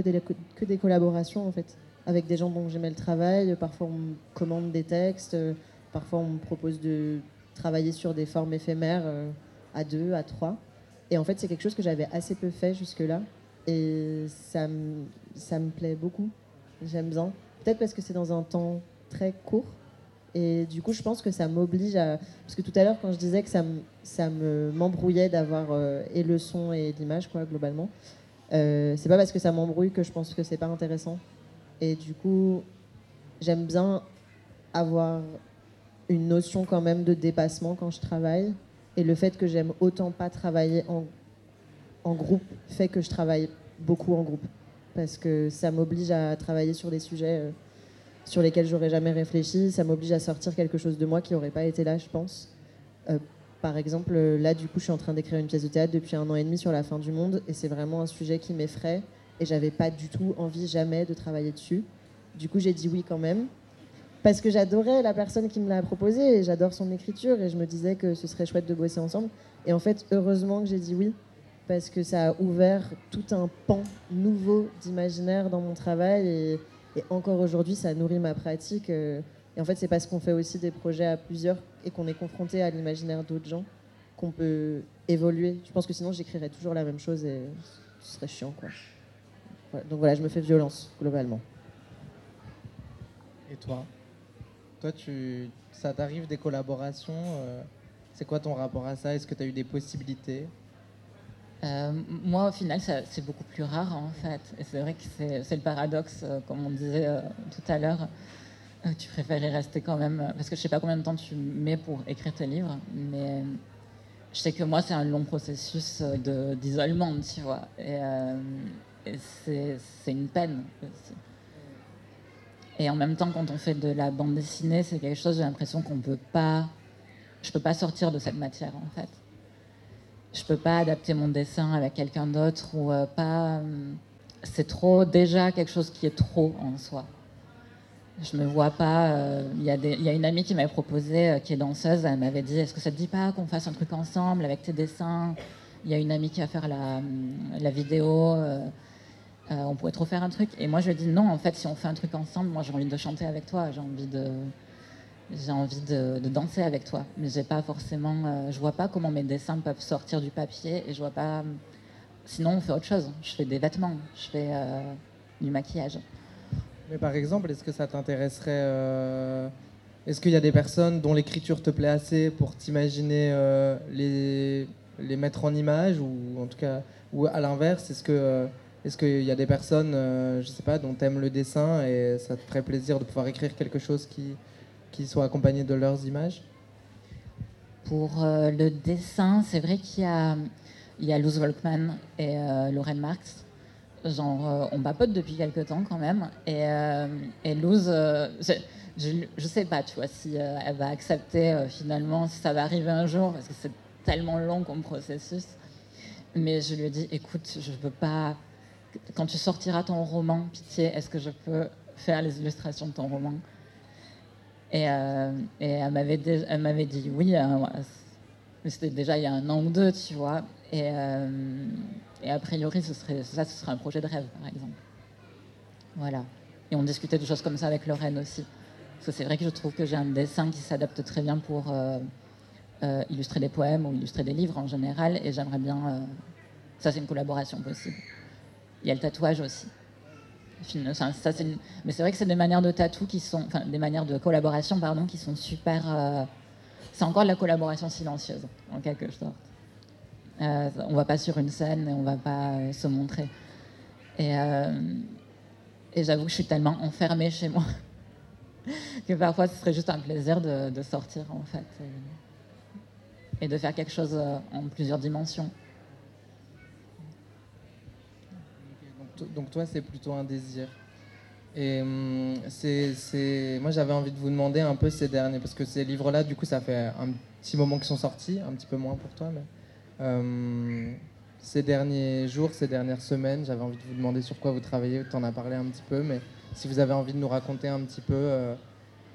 [SPEAKER 9] des, collaborations, en fait, avec des gens dont j'aimais le travail. Parfois, on me commande des textes, parfois, on me propose de travailler sur des formes éphémères euh, à deux, à trois. Et en fait, c'est quelque chose que j'avais assez peu fait jusque-là. Et ça me, ça me plaît beaucoup. J'aime bien. Peut-être parce que c'est dans un temps très court. Et du coup, je pense que ça m'oblige à. Parce que tout à l'heure, quand je disais que ça me, ça me m'embrouillait d'avoir euh, et le son et l'image, quoi, globalement, euh, c'est pas parce que ça m'embrouille que je pense que c'est pas intéressant. Et du coup, j'aime bien avoir une notion quand même de dépassement quand je travaille. Et le fait que j'aime autant pas travailler en, en groupe fait que je travaille beaucoup en groupe. Parce que ça m'oblige à travailler sur des sujets. Euh, sur lesquels j'aurais jamais réfléchi. Ça m'oblige à sortir quelque chose de moi qui n'aurait pas été là, je pense. Euh, par exemple, là, du coup, je suis en train d'écrire une pièce de théâtre depuis un an et demi sur la fin du monde, et c'est vraiment un sujet qui m'effraie, et j'avais pas du tout envie jamais de travailler dessus. Du coup, j'ai dit oui quand même, parce que j'adorais la personne qui me l'a proposé, et j'adore son écriture, et je me disais que ce serait chouette de bosser ensemble. Et en fait, heureusement que j'ai dit oui, parce que ça a ouvert tout un pan nouveau d'imaginaire dans mon travail, et et encore aujourd'hui, ça nourrit ma pratique. Euh, et en fait, c'est parce qu'on fait aussi des projets à plusieurs et qu'on est confronté à l'imaginaire d'autres gens qu'on peut évoluer. Je pense que sinon, j'écrirais toujours la même chose et ce serait chiant. Quoi. donc voilà, je me fais violence, globalement.
[SPEAKER 7] Et toi? Toi, tu, ça t'arrive des collaborations euh, C'est quoi ton rapport à ça? Est-ce que tu as eu des possibilités?
[SPEAKER 8] Euh, moi, au final, c'est beaucoup plus rare, en fait. Et c'est vrai que c'est le paradoxe, euh, comme on disait euh, tout à l'heure. tu préférais rester quand même... Parce que je sais pas combien de temps tu mets pour écrire tes livres, mais je sais que moi, c'est un long processus d'isolement, tu vois. Et, c'est une peine. Et en même temps, quand on fait de la bande dessinée, c'est quelque chose, j'ai l'impression qu'on peut pas... Je peux pas sortir de cette matière, en fait je peux pas adapter mon dessin avec quelqu'un d'autre ou euh, pas. Euh, c'est trop déjà quelque chose qui est trop en soi. Je me vois pas. Euh, il y, a une amie qui m'avait proposé, qui est danseuse, elle m'avait dit Est-ce que ça te dit pas qu'on fasse un truc ensemble avec tes dessins? Il y a une amie qui va faire la, la vidéo. on pourrait trop faire un truc. Et moi, je lui ai dit Non, en fait, si on fait un truc ensemble, moi, j'ai envie de chanter avec toi. J'ai envie de j'ai envie de, danser avec toi. Mais j'ai pas forcément, euh, je vois pas comment mes dessins peuvent sortir du papier et je vois pas. Sinon, on fait autre chose. Je fais des vêtements, je fais euh, du maquillage.
[SPEAKER 7] Mais par exemple, est-ce que ça t'intéresserait euh, Est-ce qu'il y a des personnes dont l'écriture te plaît assez pour t'imaginer les, les mettre en image ou en tout cas ou à l'inverse, est-ce que est-ce qu'il y a des personnes, je sais pas, dont t'aimes le dessin et ça te ferait plaisir de pouvoir écrire quelque chose qui qui soient accompagnés de leurs images
[SPEAKER 8] Pour euh, le dessin, c'est vrai qu'il y a, il y Luz Volkmann et euh, Lorraine Marx. Genre, euh, on papote depuis quelques temps quand même. Et, et Luz, je, je, sais pas, tu vois, si elle va accepter finalement, si ça va arriver un jour, parce que c'est tellement long comme processus. Mais je lui ai dit, écoute, je veux pas quand tu sortiras ton roman, pitié, est-ce que je peux faire les illustrations de ton roman? Et, euh, et, elle m'avait dit oui, euh, mais c'était déjà il y a un an ou deux, tu vois. Et, euh, et a priori, ce serait, ça, ce serait un projet de rêve, par exemple. Voilà. Et on discutait de choses comme ça avec Lorraine aussi. Parce que c'est vrai que je trouve que j'ai un dessin qui s'adapte très bien pour euh, illustrer des poèmes ou illustrer des livres en général. Et j'aimerais bien. ça, c'est une collaboration possible. Il y a le tatouage aussi. Mais c'est vrai que c'est des manières de tatou qui sont. Des manières de collaboration, pardon, qui sont super. euh, C'est encore de la collaboration silencieuse, en quelque sorte. Euh, on va pas sur une scène et on va pas euh, se montrer. Et, euh, et j'avoue que je suis tellement enfermée chez moi *laughs* que parfois ce serait juste un plaisir de, sortir en fait et, de faire quelque chose en plusieurs dimensions.
[SPEAKER 7] Donc, to- donc toi, c'est plutôt un désir. Et hum, c'est, moi, j'avais envie de vous demander un peu ces derniers, parce que ces livres-là, du coup, ça fait un petit moment qu'ils sont sortis, un petit peu moins pour toi, mais euh, ces derniers jours, ces dernières semaines, j'avais envie de vous demander sur quoi vous travaillez. Tu en as parlé un petit peu, mais si vous avez envie de nous raconter un petit peu, euh,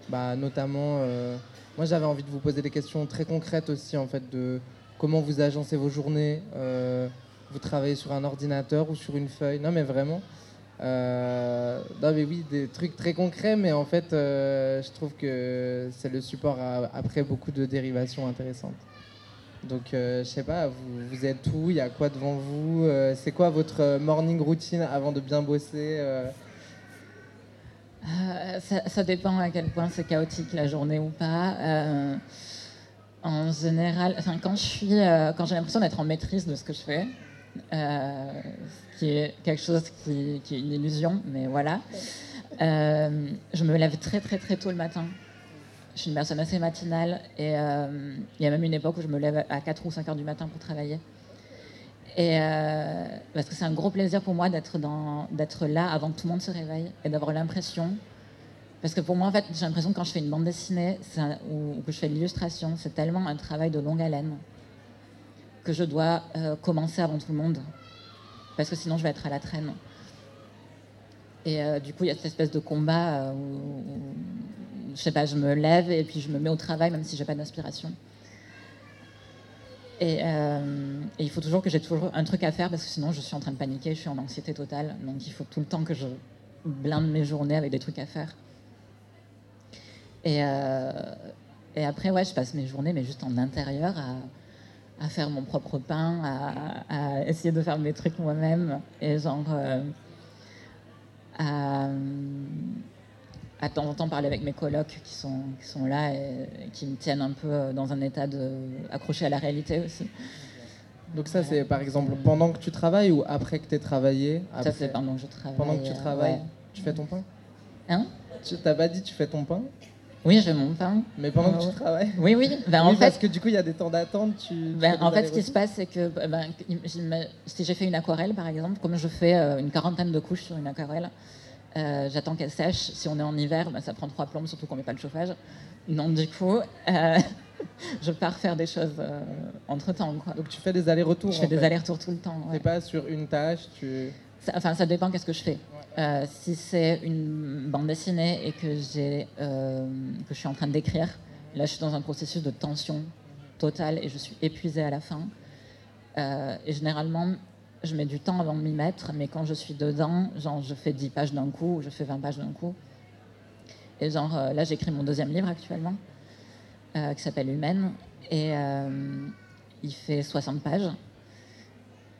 [SPEAKER 7] bah, notamment, euh, moi, j'avais envie de vous poser des questions très concrètes aussi, en fait, de comment vous agencez vos journées. euh, vous travaillez sur un ordinateur ou sur une feuille Non, mais vraiment. Euh, non, mais oui, des trucs très concrets, mais en fait, euh, je trouve que c'est le support après beaucoup de dérivations intéressantes. Donc, euh, je sais pas, vous, êtes où? Il y a quoi devant vous? Euh, C'est quoi votre morning routine avant de bien bosser
[SPEAKER 8] ça, ça dépend à quel point c'est chaotique la journée ou pas. En général, quand je suis, quand j'ai l'impression d'être en maîtrise de ce que je fais, euh, qui est quelque chose qui, est une illusion, mais voilà, euh, je me lève très très très tôt le matin. Je suis une personne assez matinale et euh, il y a même une époque où je me lève à 4 ou 5 heures du matin pour travailler. Et parce que c'est un gros plaisir pour moi d'être là avant que tout le monde se réveille et d'avoir l'impression. Parce que pour moi, en fait, j'ai l'impression que quand je fais une bande dessinée ou, ou que je fais de l'illustration, c'est tellement un travail de longue haleine que je dois euh, commencer avant tout le monde. Parce que sinon, je vais être à la traîne. Et euh, du coup, il y a cette espèce de combat euh, où, je sais pas, je me lève et puis je me mets au travail même si j'ai pas d'inspiration. Et, il faut toujours que j'ai toujours un truc à faire parce que sinon je suis en train de paniquer, je suis en anxiété totale. Donc il faut tout le temps que je blinde mes journées avec des trucs à faire. Et, et après, ouais, je passe mes journées, mais juste en intérieur, à, à faire mon propre pain, à, à essayer de faire mes trucs moi-même. Et genre, euh, à, à de temps en temps parler avec mes colocs qui sont, qui sont là et, et qui me tiennent un peu dans un état de accroché à la réalité aussi.
[SPEAKER 7] Donc ça, c'est par exemple pendant que tu travailles ou après que tu aies travaillé
[SPEAKER 8] Ça, c'est pendant que je travaille.
[SPEAKER 7] Pendant que tu
[SPEAKER 8] euh,
[SPEAKER 7] travailles,
[SPEAKER 8] ouais.
[SPEAKER 7] tu fais ton pain?
[SPEAKER 8] Hein?
[SPEAKER 7] Tu t'as pas dit tu fais ton pain?
[SPEAKER 8] Oui, je fais mon pain.
[SPEAKER 7] Mais pendant que
[SPEAKER 8] Ouais,
[SPEAKER 7] tu
[SPEAKER 8] ouais.
[SPEAKER 7] travailles
[SPEAKER 8] Oui, oui. Ben,
[SPEAKER 7] Oui,
[SPEAKER 8] en
[SPEAKER 7] parce
[SPEAKER 8] fait,
[SPEAKER 7] que du coup, il y a des temps d'attente. Tu,
[SPEAKER 8] Ben, en fait, ce qui se passe, c'est que ben, j'im- si j'ai fait une aquarelle, par exemple, comme je fais euh, une quarantaine de couches sur une aquarelle, euh, j'attends qu'elle sèche. Si on est en hiver, ben, ça prend trois plombes, surtout qu'on met pas le chauffage. Donc, du coup, euh, *laughs* je pars faire des choses entre temps. Quoi.
[SPEAKER 7] Donc, tu fais des allers-retours
[SPEAKER 8] Je
[SPEAKER 7] en
[SPEAKER 8] fais des allers-retours tout le temps. ouais.
[SPEAKER 7] Pas sur une tâche, tu.
[SPEAKER 8] Ça, enfin, ça dépend qu'est-ce que je fais. Euh, si c'est une bande dessinée et que, euh, que je suis en train d'écrire, là, je suis dans un processus de tension totale et je suis épuisée à la fin. Euh, et généralement, je mets du temps avant de m'y mettre, mais quand je suis dedans, genre, je fais 10 pages d'un coup ou je fais 20 pages d'un coup. Et genre, là, j'écris mon deuxième livre actuellement, qui s'appelle Humaine, et il fait 60 pages.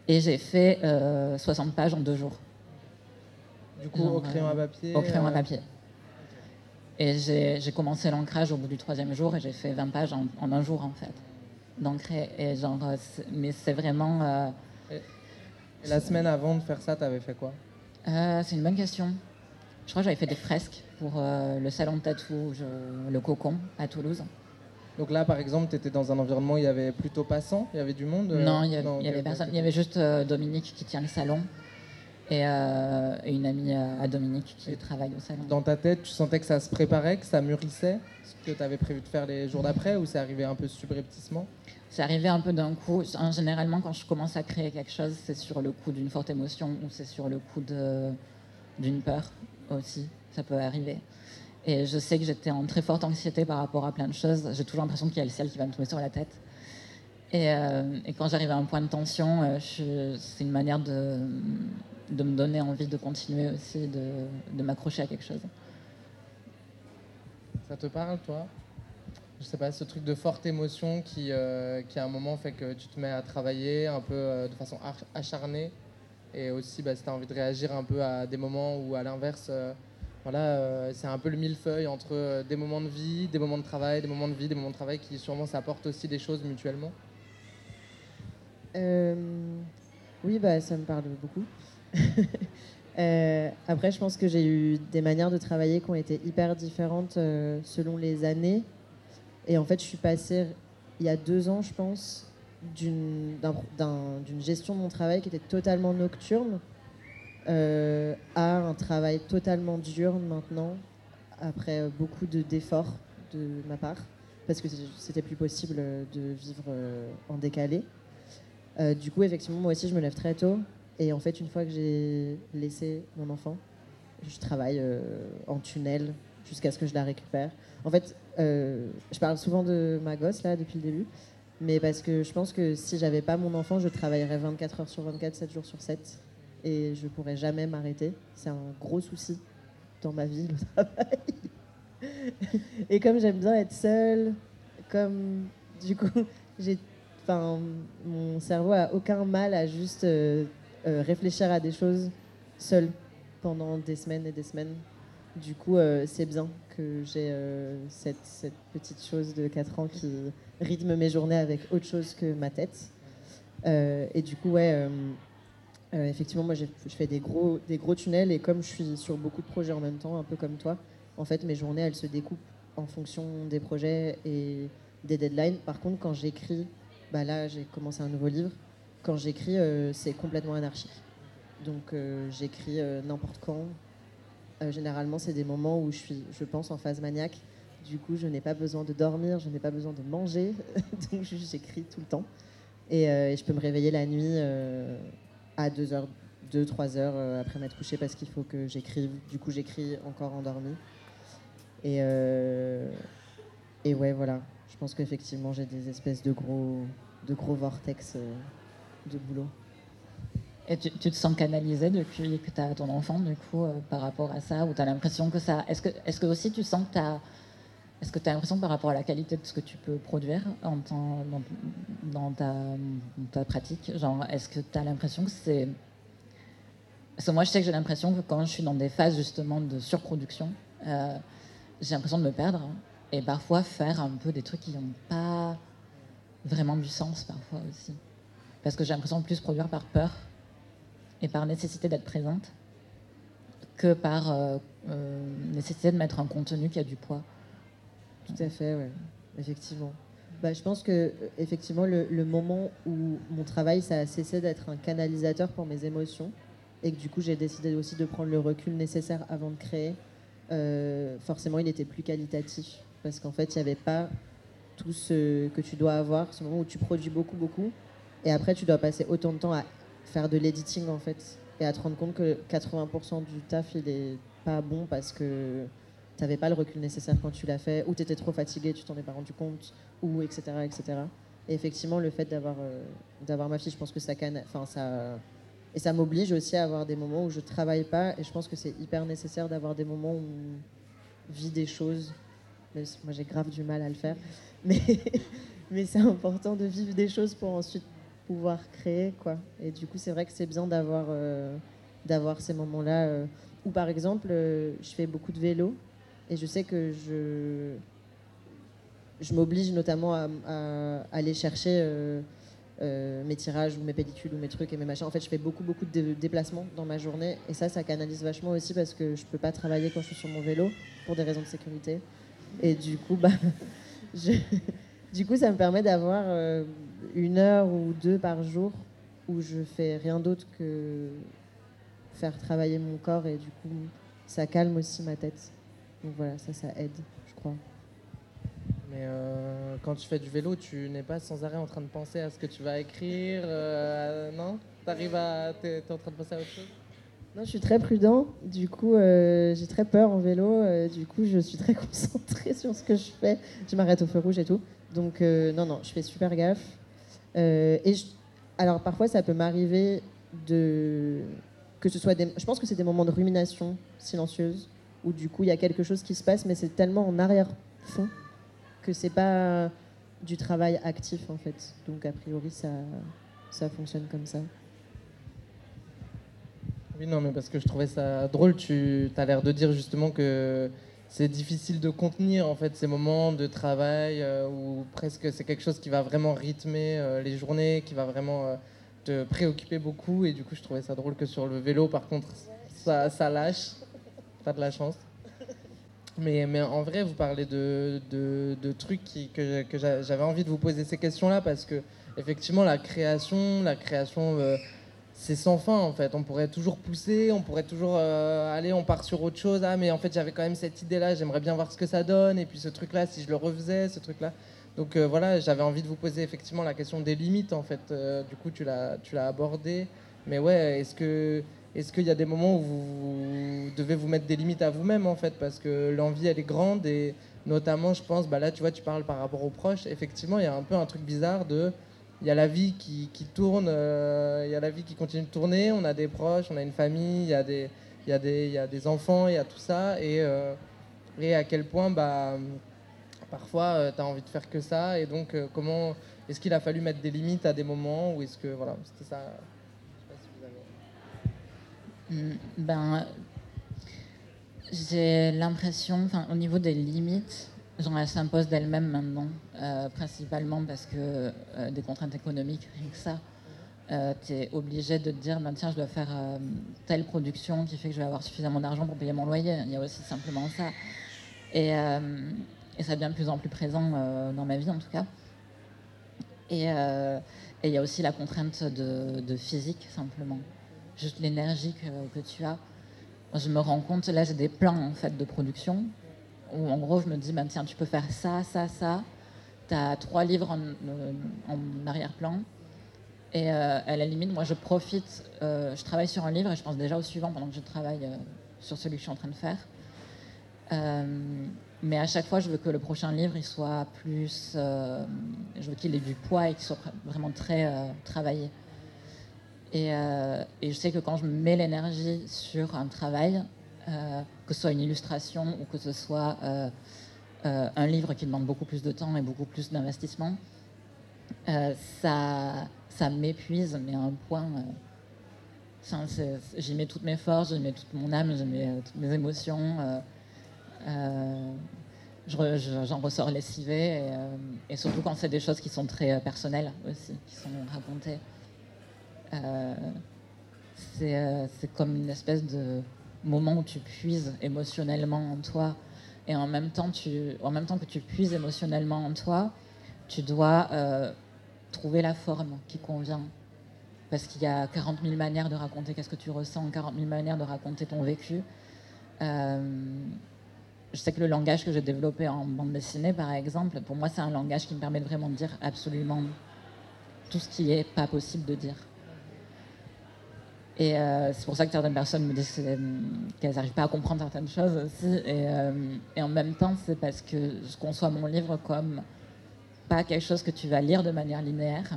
[SPEAKER 8] Et j'ai fait euh, 60 pages en deux jours.
[SPEAKER 7] Du coup,
[SPEAKER 8] Genre,
[SPEAKER 7] au crayon à papier
[SPEAKER 8] Au crayon à
[SPEAKER 7] euh,
[SPEAKER 8] papier. Et j'ai commencé l'ancrage au bout du troisième jour et j'ai fait 20 pages en, en un jour en fait. D'ancrer. Et genre, mais c'est vraiment. euh,
[SPEAKER 7] Et la semaine avant de faire ça, t'avais fait quoi?
[SPEAKER 8] Euh, c'est une bonne question. Je crois que j'avais fait des fresques pour euh, le salon de tatou, je- le Cocon, à Toulouse.
[SPEAKER 7] Donc là, par exemple, tu étais dans un environnement où il y avait plutôt passant, il y avait du monde euh,
[SPEAKER 8] non, il y avait, y avait personne. Il y avait juste euh, Dominique qui tient le salon. Et, euh, et une amie à, à Dominique qui travaille au salon.
[SPEAKER 7] Dans ta tête, tu sentais que ça se préparait, que ça mûrissait Ce que tu avais prévu de faire les jours d'après ou c'est arrivé un peu subrepticement?
[SPEAKER 8] C'est arrivé un peu d'un coup. En- Généralement, quand je commence à créer quelque chose, c'est sur le coup d'une forte émotion ou c'est sur le coup d'une peur aussi. Ça peut arriver. Et je sais que j'étais en très forte anxiété par rapport à plein de choses. J'ai toujours l'impression qu'il y a le ciel qui va me tomber sur la tête. Et, euh, et quand j'arrive à un point de tension, euh, c'est une manière de, de me donner envie de continuer aussi, de, de m'accrocher à quelque chose.
[SPEAKER 7] Ça te parle, toi? Je sais pas, ce truc de forte émotion qui, euh, qui à un moment fait que tu te mets à travailler un peu euh, de façon ar- acharnée. Et aussi, bah, si tu as envie de réagir un peu à des moments où, à l'inverse, euh, voilà, euh, c'est un peu le millefeuille entre euh, des moments de vie, des moments de travail, des moments de vie, des moments de travail qui sûrement s'apportent aussi des choses mutuellement?
[SPEAKER 9] Euh, oui, bah, ça me parle beaucoup. *laughs* Euh, après, je pense que j'ai eu des manières de travailler qui ont été hyper différentes euh, selon les années. Et en fait, je suis passée il y a deux ans, je pense, d'une d'un- d'un- d'une gestion de mon travail qui était totalement nocturne euh, à un travail totalement diurne maintenant, après beaucoup de- d'efforts de ma part, parce que c'était- plus possible de vivre en décalé. Du coup, effectivement, moi aussi, je me lève très tôt. Et en fait, une fois que j'ai laissé mon enfant, je travaille euh, en tunnel jusqu'à ce que je la récupère. En fait, euh, je parle souvent de ma gosse, là, depuis le début. Mais parce que je pense que si j'avais pas mon enfant, je travaillerais 24 heures sur 24, 7 jours sur 7. Et je pourrais jamais m'arrêter. C'est un gros souci dans ma vie, le *laughs* travail. Et comme j'aime bien être seule, comme du coup, mon cerveau a aucun mal à juste euh, euh, réfléchir à des choses seule pendant des semaines et des semaines. Du coup, euh, c'est bien que j'ai euh, cette, petite chose de 4 ans qui rythme mes journées avec autre chose que ma tête. Et du coup, ouais, effectivement, moi, je fais des gros, des gros tunnels et comme je suis sur beaucoup de projets en même temps, un peu comme toi, en fait, mes journées, elles se découpent en fonction des projets et des deadlines. Par contre, quand j'écris, bah là, j'ai commencé un nouveau livre. Quand j'écris, euh, c'est complètement anarchique. Donc, euh, j'écris euh, n'importe quand. Généralement, c'est des moments où je suis, je pense, en phase maniaque. Du coup, je n'ai pas besoin de dormir, je n'ai pas besoin de manger. *laughs* Donc, j'écris tout le temps. Et, je peux me réveiller la nuit à 2h, 2, 3 heures après m'être couché parce qu'il faut que j'écrive. Du coup, j'écris encore endormi. Et, et ouais, voilà. Je pense qu'effectivement, j'ai des espèces de gros, de gros vortex de boulot.
[SPEAKER 8] Et tu, te sens canalisé depuis que tu as ton enfant, du coup, euh, par rapport à ça Ou tu l'impression que ça. Est-ce que, est que aussi tu sens que tu as. Est-ce que tu as l'impression par rapport à la qualité de ce que tu peux produire dans ta pratique Genre, est-ce que tu as l'impression que c'est. Parce que moi, je sais que j'ai l'impression que quand je suis dans des phases justement de surproduction, euh, j'ai l'impression de me perdre et parfois faire un peu des trucs qui n'ont pas vraiment du sens parfois aussi. Parce que j'ai l'impression de plus produire par peur et par nécessité d'être présente que par euh, euh, nécessité de mettre un contenu qui a du poids.
[SPEAKER 9] Tout à fait, ouais. effectivement. Bah, je pense que euh, effectivement le, le moment où mon travail ça a cessé d'être un canalisateur pour mes émotions et que du coup j'ai décidé aussi de prendre le recul nécessaire avant de créer, euh, forcément il était plus qualitatif parce qu'en fait il n'y avait pas tout ce que tu dois avoir, ce moment où tu produis beaucoup beaucoup et après tu dois passer autant de temps à faire de l'editing en fait et à te rendre compte que 80% du taf il est pas bon parce que tu n'avais pas le recul nécessaire quand tu l'as fait, ou tu étais trop fatigué, tu t'en es pas rendu compte, ou etc. etc. Et effectivement, le fait d'avoir euh, d'avoir ma fille, je pense que ça canne, enfin ça, et ça m'oblige aussi à avoir des moments où je travaille pas, et je pense que c'est hyper nécessaire d'avoir des moments où on vit des choses. Moi j'ai grave du mal à le faire, mais *laughs* mais c'est important de vivre des choses pour ensuite pouvoir créer quoi. Et du coup, c'est vrai que c'est bien d'avoir euh, d'avoir ces moments-là. euh, où par exemple, euh, je fais beaucoup de vélo et je sais que je, je m'oblige notamment à, aller chercher euh, mes tirages ou mes pellicules ou mes trucs et mes machins. En fait, je fais beaucoup, beaucoup de dé- déplacements dans ma journée et ça, ça canalise vachement aussi parce que je peux pas travailler quand je suis sur mon vélo pour des raisons de sécurité. Et du coup, bah, *laughs* du coup ça me permet d'avoir une heure ou deux par jour où je fais rien d'autre que faire travailler mon corps et du coup, ça calme aussi ma tête. Donc voilà, ça, ça aide, je crois.
[SPEAKER 7] Mais euh, quand tu fais du vélo, tu n'es pas sans arrêt en train de penser à ce que tu vas écrire, euh, non? T'arrives à, t'es, t'es en train de penser à autre chose?
[SPEAKER 9] Non, je suis très prudent. Du coup, euh, j'ai très peur en vélo. euh, du coup, je suis très *laughs* concentrée sur ce que je fais. Je m'arrête au feu rouge et tout. Donc, euh, non, non, je fais super gaffe. Euh, et alors, parfois, ça peut m'arriver de que ce soit des. Je pense que c'est des moments de rumination silencieuse où du coup, il y a quelque chose qui se passe, mais c'est tellement en arrière-fond que c'est pas du travail actif en fait. Donc, a priori, ça, ça fonctionne comme ça.
[SPEAKER 7] Oui, non, mais parce que je trouvais ça drôle. Tu as l'air de dire justement que c'est difficile de contenir en fait ces moments de travail euh, où presque c'est quelque chose qui va vraiment rythmer euh, les journées, qui va vraiment euh, te préoccuper beaucoup. Et du coup, je trouvais ça drôle que sur le vélo, par contre, ça, lâche. Pas de la chance. Mais, mais en vrai, vous parlez de, de, trucs qui, que, que j'a- j'avais envie de vous poser ces questions-là parce que effectivement, la création, la création. C'est sans fin en fait. On pourrait toujours pousser, on pourrait toujours euh, aller, on part sur autre chose. Ah, mais en fait, j'avais quand même cette idée-là, j'aimerais bien voir ce que ça donne. Et puis ce truc-là, si je le refaisais, ce truc-là. Donc euh, voilà, j'avais envie de vous poser effectivement la question des limites en fait. Euh, du coup, tu l'as, tu l'as abordé. Mais ouais, est-ce que. Est-ce qu'il y a des moments où vous devez vous mettre des limites à vous-même en fait? Parce que l'envie elle est grande et notamment je pense, bah là tu vois, tu parles par rapport aux proches. Effectivement, il y a un peu un truc bizarre de il y a la vie qui, tourne, euh, il y a la vie qui continue de tourner, on a des proches, on a une famille, il y a des, il y a des, il y a des enfants, il y a tout ça, et, euh, et à quel point bah, parfois tu as envie de faire que ça, et donc euh, comment est-ce qu'il a fallu mettre des limites à des moments, ou est-ce que, voilà, c'était ça?
[SPEAKER 8] Mm, Ben, j'ai l'impression, au niveau des limites, genre, elles s'imposent d'elles-mêmes maintenant, euh, principalement parce que euh, des contraintes économiques, rien que ça. tu es obligé de te dire, ben, tiens, je dois faire euh, telle production qui fait que je vais avoir suffisamment d'argent pour payer mon loyer. Il y a aussi simplement ça. Et, euh, ça devient de plus en plus présent euh, dans ma vie, en tout cas. Et euh, il y a aussi la contrainte de, de physique, simplement juste l'énergie que, que tu as. Je me rends compte, là j'ai des plans en fait de production où en gros je me dis, ben, tiens, tu peux faire ça, ça, ça. Tu as trois livres en, euh, arrière-plan. Et euh, à la limite, moi je profite, euh, je travaille sur un livre et je pense déjà au suivant pendant que je travaille sur celui que je suis en train de faire. Mais à chaque fois, je veux que le prochain livre il soit plus. je veux qu'il ait du poids et qu'il soit vraiment très travaillé. Et, je sais que quand je mets l'énergie sur un travail, que ce soit une illustration ou que ce soit euh, euh, un livre qui demande beaucoup plus de temps et beaucoup plus d'investissement, euh, ça, ça m'épuise, mais à un point. j'y mets toutes mes forces, j'y mets toute mon âme, j'y mets toutes mes émotions. J'en ressors lessivé, et, et surtout quand c'est des choses qui sont très personnelles aussi, qui sont racontées. C'est comme une espèce de moment où tu puises émotionnellement en toi et en même temps, en même temps que tu puises émotionnellement en toi, tu dois euh, trouver la forme qui convient. Parce qu'il y a 40 000 manières de raconter qu'est-ce que tu ressens, 40 000 manières de raconter ton vécu. Euh, je sais que le langage que j'ai développé en bande dessinée, par exemple, pour moi, c'est un langage qui me permet de vraiment de dire absolument tout ce qui est pas possible de dire. Et euh, c'est pour ça que certaines personnes me disent c'est- qu'elles n'arrivent pas à comprendre certaines choses aussi. Et, euh, et en même temps, c'est parce que je conçois mon livre comme pas quelque chose que tu vas lire de manière linéaire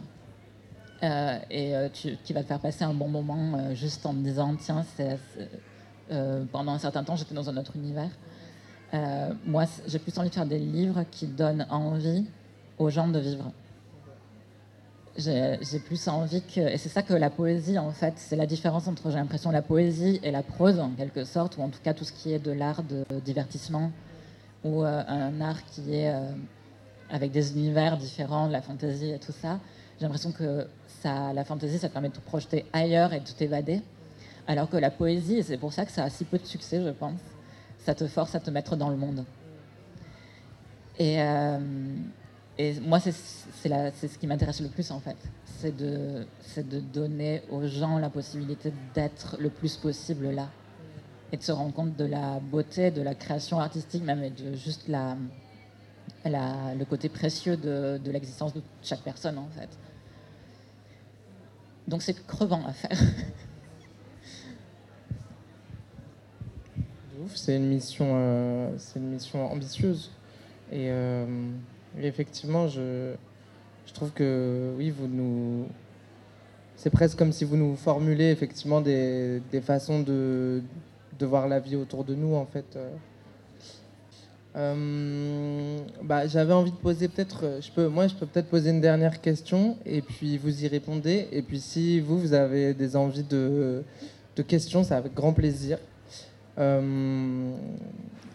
[SPEAKER 8] euh, et euh, qui va te faire passer un bon moment euh, juste en te disant tiens, euh, pendant un certain temps, j'étais dans un autre univers. Euh, moi, j'ai plus envie de faire des livres qui donnent envie aux gens de vivre. J'ai plus envie que. Et c'est ça que la poésie, en fait, c'est la différence entre, j'ai l'impression, la poésie et la prose, en quelque sorte, ou en tout cas tout ce qui est de l'art de divertissement, ou euh, un art qui est euh, avec des univers différents, de la fantaisie et tout ça. J'ai l'impression que ça, la fantaisie, ça te permet de te projeter ailleurs et de t'évader. Alors que la poésie, c'est pour ça que ça a si peu de succès, je pense, ça te force à te mettre dans le monde. Et, euh, Et moi, c'est ce qui m'intéresse le plus en fait. C'est de, de donner aux gens la possibilité d'être le plus possible là. Et de se rendre compte de la beauté, de la création artistique, même et de juste la, la le côté précieux de, de l'existence de chaque personne en fait. Donc c'est crevant à faire. *laughs*
[SPEAKER 7] C'est une mission, euh, c'est une mission ambitieuse. Et euh, effectivement, je, je trouve que oui, vous nous, c'est presque comme si vous nous formulez effectivement des, des façons de, de, voir la vie autour de nous en fait. Euh, bah, j'avais envie de poser peut-être, je peux, moi je peux peut-être poser une dernière question et puis vous y répondez. Et puis si vous, vous avez des envies de, de questions, c'est avec grand plaisir. Euh,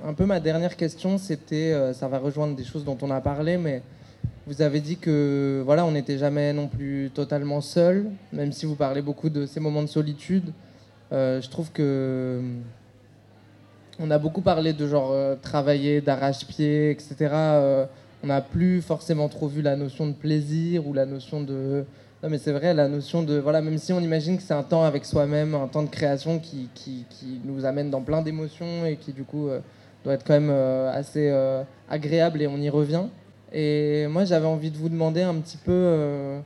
[SPEAKER 7] un peu ma dernière question, c'était, euh, ça va rejoindre des choses dont on a parlé, mais vous avez dit que voilà, on n'était jamais non plus totalement seul, même si vous parlez beaucoup de ces moments de solitude. Euh, je trouve que on a beaucoup parlé de genre travailler d'arrache-pied, etc. on n'a plus forcément trop vu la notion de plaisir ou la notion de non, mais c'est vrai, la notion de. Voilà, même si on imagine que c'est un temps avec soi-même, un temps de création qui, nous amène dans plein d'émotions et qui, du coup, euh, doit être quand même euh, assez euh, agréable et on y revient. Et moi, j'avais envie de vous demander un petit peu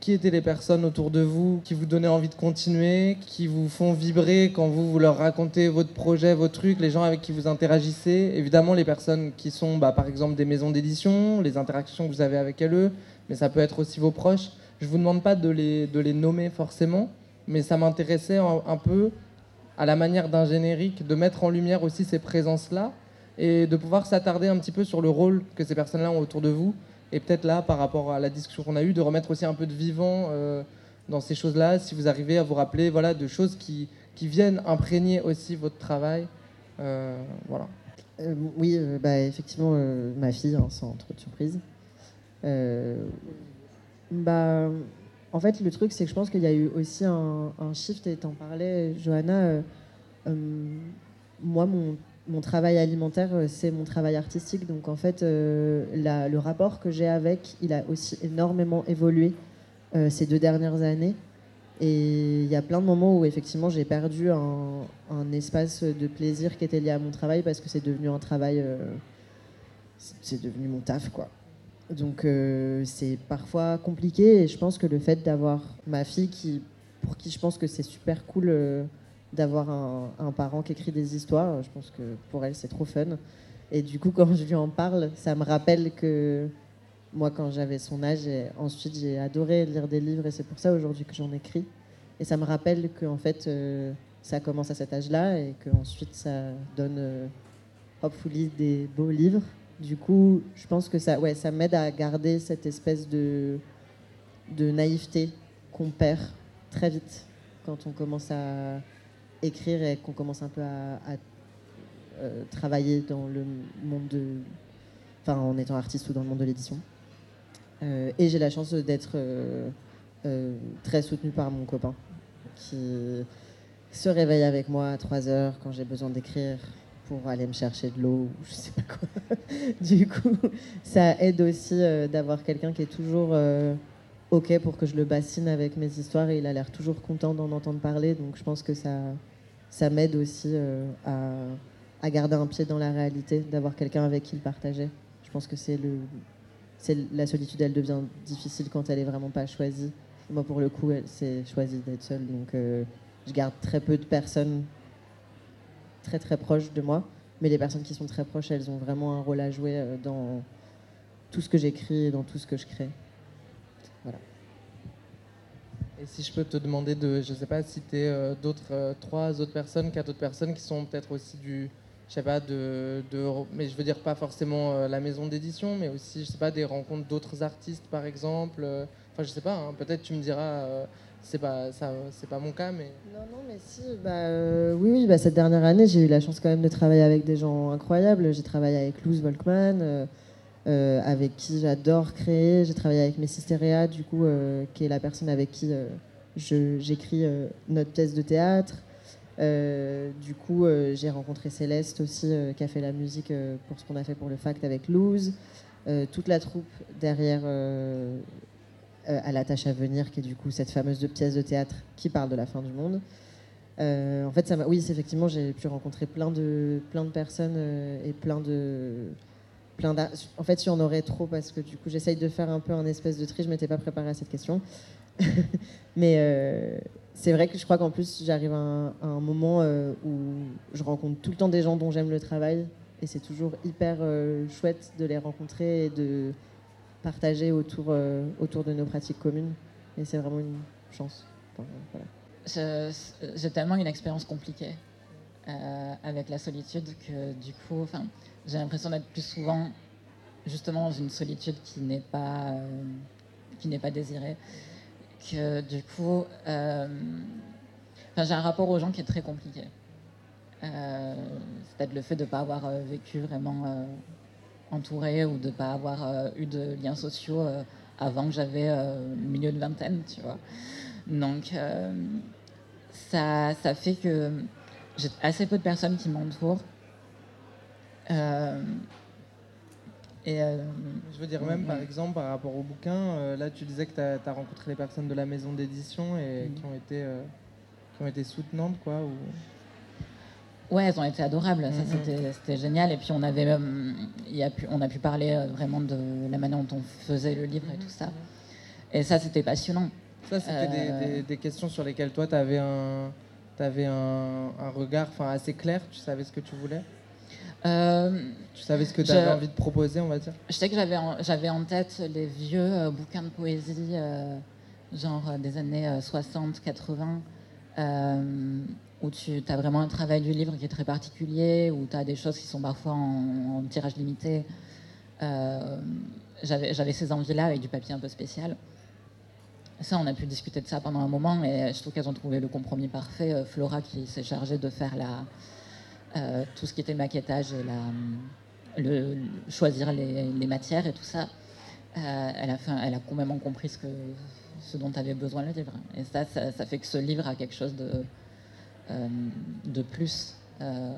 [SPEAKER 7] qui étaient les personnes autour de vous qui vous donnaient envie de continuer, qui vous font vibrer quand vous, vous leur racontez votre projet, vos trucs, les gens avec qui vous interagissez. Évidemment, les personnes qui sont, bah, par exemple, des maisons d'édition, les interactions que vous avez avec elles, mais ça peut être aussi vos proches. Je ne vous demande pas de les, de les nommer forcément, mais ça m'intéressait un, peu, à la manière d'un générique, de mettre en lumière aussi ces présences-là et de pouvoir s'attarder un petit peu sur le rôle que ces personnes-là ont autour de vous. Et peut-être là, par rapport à la discussion qu'on a eue, de remettre aussi un peu de vivant euh, dans ces choses-là, si vous arrivez à vous rappeler voilà, de choses qui, qui viennent imprégner aussi votre travail. Euh, voilà.
[SPEAKER 9] Euh, oui, bah, effectivement, ma fille, hein, sans trop de surprise. Bah, en fait, le truc, c'est que je pense qu'il y a eu aussi un, shift, et t'en parlais, Johanna. Euh, euh, moi, mon, travail alimentaire, euh, c'est mon travail artistique. Donc, en fait, le rapport que j'ai avec, il a aussi énormément évolué ces deux dernières années. Et il y a plein de moments où, effectivement, j'ai perdu un, un, espace de plaisir qui était lié à mon travail parce que c'est devenu un travail. c'est devenu mon taf, quoi. Donc euh, c'est parfois compliqué et je pense que le fait d'avoir ma fille qui, pour qui je pense que c'est super cool euh, d'avoir un, parent qui écrit des histoires, je pense que pour elle c'est trop fun. Et du coup *laughs* quand je lui en parle, ça me rappelle que moi quand j'avais son âge, et ensuite j'ai adoré lire des livres et c'est pour ça aujourd'hui que j'en écris. Et ça me rappelle que en fait euh, ça commence à cet âge-là et qu'ensuite ça donne hopefully des beaux livres du coup, je pense que ça, ouais, m'aide à garder cette espèce de, naïveté qu'on perd très vite quand on commence à écrire et qu'on commence un peu à, euh, travailler dans le monde de. En étant artiste ou dans le monde de l'édition. Euh, et j'ai la chance d'être euh, très soutenue par mon copain qui se réveille avec moi à 3 heures quand j'ai besoin d'écrire pour aller me chercher de l'eau ou je sais pas quoi. *laughs* du coup, ça aide aussi euh, d'avoir quelqu'un qui est toujours euh, OK pour que je le bassine avec mes histoires et il a l'air toujours content d'en entendre parler. Donc je pense que ça, ça m'aide aussi euh, à, à, garder un pied dans la réalité, d'avoir quelqu'un avec qui le partager. Je pense que c'est le, c'est la solitude, elle devient difficile quand elle est vraiment pas choisie. Moi, pour le coup, elle s'est choisie d'être seule, donc je garde très peu de personnes très très proches de moi. Mais les personnes qui sont très proches, elles ont vraiment un rôle à jouer euh, dans tout ce que j'écris dans tout ce que je crée. Voilà.
[SPEAKER 7] Et si je peux te demander de, je sais pas, citer euh, d'autres, euh, trois autres personnes, quatre autres personnes qui sont peut-être aussi du, je sais pas, de, mais je veux dire pas forcément la maison d'édition, mais aussi, je sais pas, des rencontres d'autres artistes par exemple. Enfin, je sais pas, hein, peut-être tu me diras c'est pas ça c'est pas mon cas mais.
[SPEAKER 9] Non non mais si bah, euh, oui oui bah, cette dernière année j'ai eu la chance quand même de travailler avec des gens incroyables. J'ai travaillé avec Luz Volkman euh, euh, avec qui j'adore créer. J'ai travaillé avec Messisteria du coup qui est la personne avec qui j'écris notre pièce de théâtre. Du coup j'ai rencontré Céleste aussi qui a fait la musique pour ce qu'on a fait pour le fact avec Luz. Toute la troupe derrière à la tâche à venir, qui est du coup cette fameuse pièce de théâtre qui parle de la fin du monde. Euh, en fait, ça oui, effectivement, j'ai pu rencontrer plein de, plein de personnes euh, et plein de, plein En fait, y en aurait trop parce que du coup, j'essaye de faire un peu un espèce de tri. Je m'étais pas préparée à cette question, *laughs* mais euh, c'est vrai que je crois qu'en plus, j'arrive à, un- moment euh, où je rencontre tout le temps des gens dont j'aime le travail et c'est toujours hyper euh, chouette de les rencontrer et de partager autour, euh, autour de nos pratiques communes. Et c'est vraiment une chance. Enfin, voilà.
[SPEAKER 8] J'ai tellement une expérience compliquée euh, avec la solitude que du coup, j'ai l'impression d'être plus souvent justement dans une solitude qui n'est pas, euh, pas désirée. Que du coup, j'ai un rapport aux gens qui est très compliqué. C'est peut-être le fait de ne pas avoir vécu vraiment entouré ou de ne pas avoir euh, eu de liens sociaux euh, avant que j'avais euh, le milieu de vingtaine, tu vois. Donc, euh, ça, ça fait que j'ai assez peu de personnes qui m'entourent. Euh, et euh,
[SPEAKER 7] Je veux dire, même par exemple, par rapport au bouquin, euh, là tu disais que tu as, rencontré les personnes de la maison d'édition et
[SPEAKER 8] Mhm.
[SPEAKER 7] qui, ont été, euh, qui ont été soutenantes, quoi. Ou...
[SPEAKER 8] Ouais, elles ont été adorables,
[SPEAKER 7] Mhm.
[SPEAKER 8] c'était- génial. Et puis on, avait, euh, y a pu, on a pu parler euh, vraiment de la manière dont on faisait le livre et tout ça. Et ça c'était passionnant.
[SPEAKER 7] Ça, c'était des-
[SPEAKER 8] Euh,
[SPEAKER 7] des, des questions sur lesquelles toi, tu avais un, t'avais un, un regard enfin, assez clair, tu savais ce que tu voulais?
[SPEAKER 8] Euh,
[SPEAKER 7] Tu savais ce que tu
[SPEAKER 8] je-
[SPEAKER 7] avais envie de proposer, on va dire?
[SPEAKER 8] Je sais que j'avais en, j'avais en tête les vieux euh, bouquins de poésie, euh, genre des années euh, 60, 80, euh, où tu as vraiment un travail du livre qui est très particulier, où tu as des choses qui sont parfois en, tirage limité. Euh, j'avais, ces envies-là avec du papier un peu spécial. Ça, on a pu discuter de ça pendant un moment et je trouve qu'elles ont trouvé le compromis parfait. Euh, Flora qui s'est chargée de faire euh, tout ce qui était maquettage et le, le- choisir les, matières et tout ça, elle, a fait, elle complètement compris ce, que, ce dont avait besoin le livre. Et ça, ça, fait que ce livre a quelque chose de, de plus euh,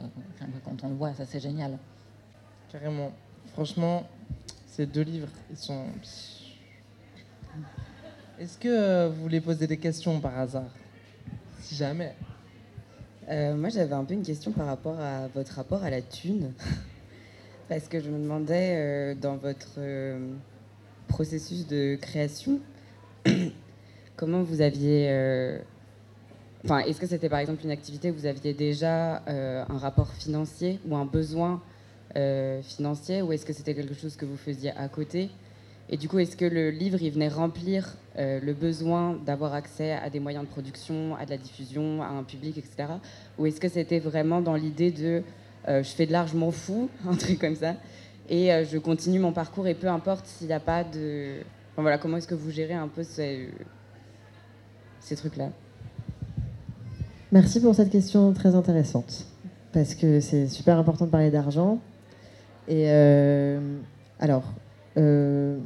[SPEAKER 8] quand on le voit. Ça, c'est génial.
[SPEAKER 7] Carrément. Franchement, ces deux livres, ils sont. Est-ce que euh, vous voulez poser des questions par hasard? Si jamais.
[SPEAKER 10] Euh, moi, j'avais un peu une question par rapport à votre rapport à la thune. *laughs* Parce que je me demandais, euh, dans votre euh, processus de création, *clears throat* comment vous aviez. Enfin, est-ce que c'était par exemple une activité où vous aviez déjà euh, un rapport financier ou un besoin euh, financier, ou est-ce que c'était quelque chose que vous faisiez à côté? Et du coup, est-ce que le livre, il venait remplir euh, le besoin d'avoir accès à des moyens de production, à de la diffusion, à un public, etc. Ou est-ce que c'était vraiment dans l'idée de je fais de l'art, je m'en fous, *laughs* un truc comme ça, et je continue mon parcours et peu importe s'il n'y a pas de. Enfin, voilà, comment est-ce que vous gérez un peu ces trucs-là?
[SPEAKER 9] Merci pour cette question très intéressante, parce que c'est super important de parler d'argent. Et euh, alors, euh,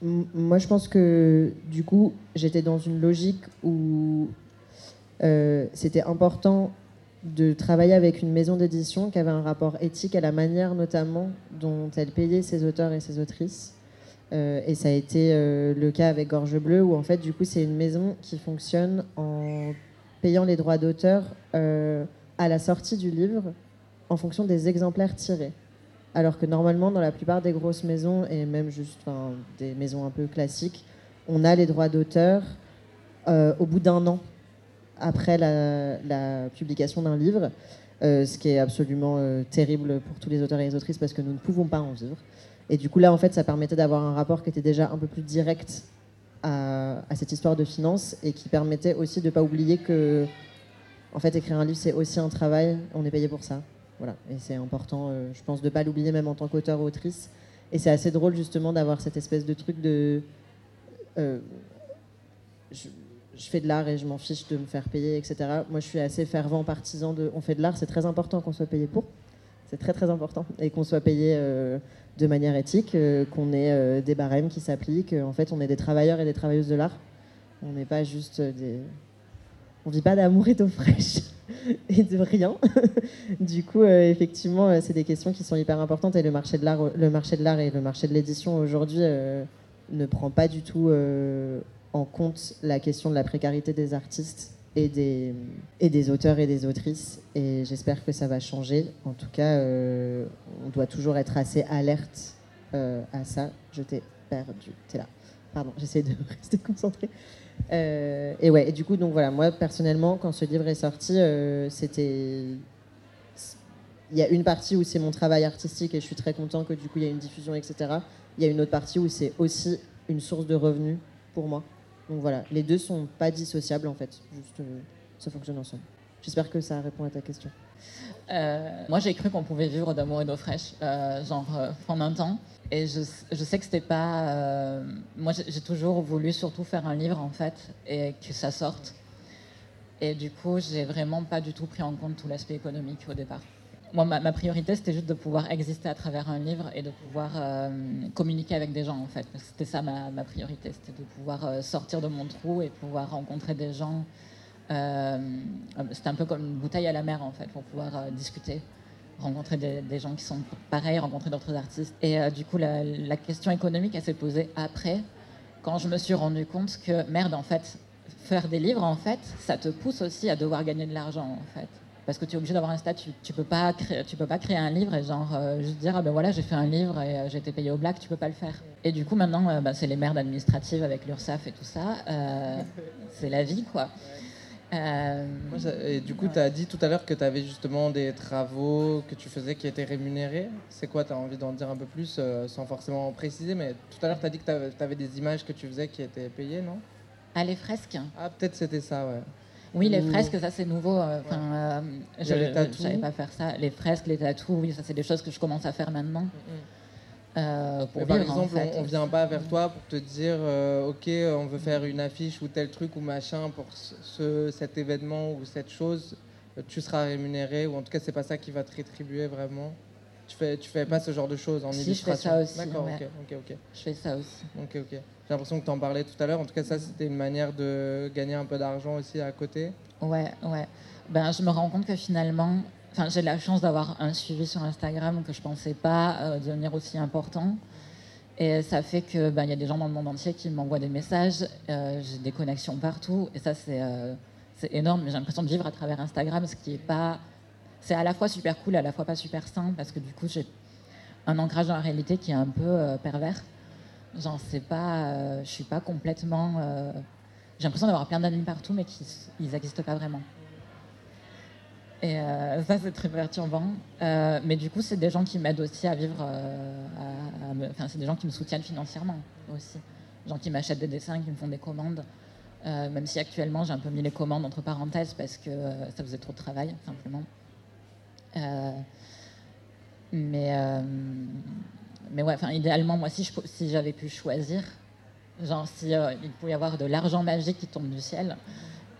[SPEAKER 9] moi je pense que du coup, j'étais dans une logique où euh, c'était important de travailler avec une maison d'édition qui avait un rapport éthique à la manière notamment dont elle payait ses auteurs et ses autrices. Et ça a été le cas avec Gorge Bleue, où en fait, du coup, c'est une maison qui fonctionne en payant les droits d'auteur euh, à la sortie du livre en fonction des exemplaires tirés. Alors que normalement, dans la plupart des grosses maisons, et même juste des maisons un peu classiques, on a les droits d'auteur euh, au bout d'un an après la, publication d'un livre, euh, ce qui est absolument terrible pour tous les auteurs et les autrices parce que nous ne pouvons pas en vivre. Et du coup, là, en fait, ça permettait d'avoir un rapport qui était déjà un peu plus direct à, cette histoire de finance et qui permettait aussi de ne pas oublier que, en fait, écrire un livre, c'est aussi un travail, on est payé pour ça. Voilà. Et c'est important, euh, je pense, de ne pas l'oublier même en tant qu'auteur ou autrice. Et c'est assez drôle, justement, d'avoir cette espèce de truc de. euh, je fais de l'art et je m'en fiche de me faire payer, etc. Moi, je suis assez fervent partisan de. On fait de l'art, c'est très important qu'on soit payé pour. C'est très très important. Et qu'on soit payé euh, de manière éthique, euh, qu'on ait euh, des barèmes qui s'appliquent. En fait, on est des travailleurs et des travailleuses de l'art. On n'est pas juste des. on vit pas d'amour et d'eau fraîche *laughs* et de rien. *laughs* du coup, effectivement, c'est des questions qui sont hyper importantes et le marché de l'art, le marché de l'art et le marché de l'édition aujourd'hui ne prend pas du tout en compte la question de la précarité des artistes et des, auteurs et des autrices. Et j'espère que ça va changer. En tout cas, euh, on doit toujours être assez alerte euh, à ça. Je t'ai perdu. T'es là. Pardon, *laughs* j'essaie de rester concentrée. Euh, et ouais, et du coup, donc voilà, moi personnellement, quand ce livre est sorti, c'était. Il y a une partie où c'est mon travail artistique et je suis très content que du coup il y a une diffusion, etc. Il y a une autre partie où c'est aussi une source de revenus pour moi. Donc voilà, les deux sont pas dissociables en fait, juste euh, ça fonctionne ensemble. J'espère que ça répond à ta question.
[SPEAKER 8] Euh, moi, j'ai cru qu'on pouvait vivre d'amour et d'eau fraîche, euh, genre euh, pendant un temps. Et je, je sais que c'était pas. euh, moi, j'ai toujours voulu surtout faire un livre en fait et que ça sorte. Et du coup, j'ai vraiment pas du tout pris en compte tout l'aspect économique au départ. Moi, ma, priorité, c'était juste de pouvoir exister à travers un livre et de pouvoir euh, communiquer avec des gens en fait. C'était ça ma, priorité, c'était de pouvoir euh, sortir de mon trou et pouvoir rencontrer des gens. Euh, c'était un peu comme une bouteille à la mer en fait, pour pouvoir discuter, rencontrer des, gens qui sont pareils, rencontrer d'autres artistes. Et du coup, la, la question économique, elle s'est posée après, quand je me suis rendu compte que merde, en fait, faire des livres, en fait, ça te pousse aussi à devoir gagner de l'argent, en fait. Parce que tu es obligé d'avoir un statut. Tu peux pas créer, tu peux pas créer un livre et genre euh, juste dire ah ben voilà j'ai fait un livre et euh, j'ai été payé au black. Tu peux pas le faire. Et du coup maintenant euh, bah, c'est les merdes administratives avec l'URSSAF et tout ça. Euh, *laughs* c'est la vie quoi. Euh,
[SPEAKER 7] et du coup, tu as dit tout à l'heure que tu avais justement des travaux que tu faisais qui étaient rémunérés. C'est quoi Tu as envie d'en dire un peu plus sans forcément préciser Mais tout à l'heure, tu as dit que tu avais, des images que tu faisais qui étaient payées, non?
[SPEAKER 8] Ah les fresques.
[SPEAKER 7] Ah, peut-être c'était ça, ouais.
[SPEAKER 8] Oui, les fresques, ça c'est nouveau. euh, Enfin, euh, je ne savais pas faire ça. Les fresques, les tatous, oui, ça c'est des choses que je commence à faire maintenant. Euh, pour
[SPEAKER 7] Mais par
[SPEAKER 8] en
[SPEAKER 7] exemple,
[SPEAKER 8] fait.
[SPEAKER 7] on, on vient pas vers toi pour te dire, euh, ok, on veut faire une affiche ou tel truc ou machin pour ce, ce- cet événement ou cette chose, euh, tu seras rémunéré ou en tout cas c'est pas ça qui va te rétribuer vraiment. Tu fais, tu fais pas ce genre de choses en
[SPEAKER 8] Si, je fais
[SPEAKER 7] illustration.
[SPEAKER 8] ça aussi,
[SPEAKER 7] D'accord,
[SPEAKER 8] ouais.
[SPEAKER 7] ok, ok, ok.
[SPEAKER 8] Je fais ça aussi.
[SPEAKER 7] Ok, ok. J'ai l'impression que tu en parlais tout à l'heure. En tout cas, ça c'était une manière de gagner un peu d'argent aussi à côté.
[SPEAKER 8] Ouais, ouais. Ben, je me rends compte que finalement, enfin, j'ai la chance d'avoir un suivi sur Instagram que je pensais pas euh, devenir aussi important. Et ça fait que ben, il y a des gens dans le monde entier qui m'envoient des messages. euh, j'ai des connexions partout. Et ça, c'est euh, énorme. J'ai l'impression de vivre à travers Instagram, ce qui est pas. C'est à la fois super cool, à la fois pas super sain, parce que du coup, j'ai un ancrage dans la réalité qui est un peu euh, pervers. Genre, c'est pas. euh, je suis pas complètement. euh, j'ai l'impression d'avoir plein d'amis partout, mais qui ils n'existent pas vraiment. Et euh, ça, c'est très perturbant. Mais du coup, c'est des gens qui m'aident aussi à vivre. Enfin, c'est des gens qui me soutiennent financièrement aussi. Des gens qui m'achètent des dessins, qui me font des commandes. Même si actuellement, j'ai un peu mis les commandes entre parenthèses parce que ça faisait trop de travail, simplement. Mais, mais ouais, enfin, idéalement, moi, si si j'avais pu choisir, genre si euh, il pouvait y avoir de l'argent magique qui tombe du ciel,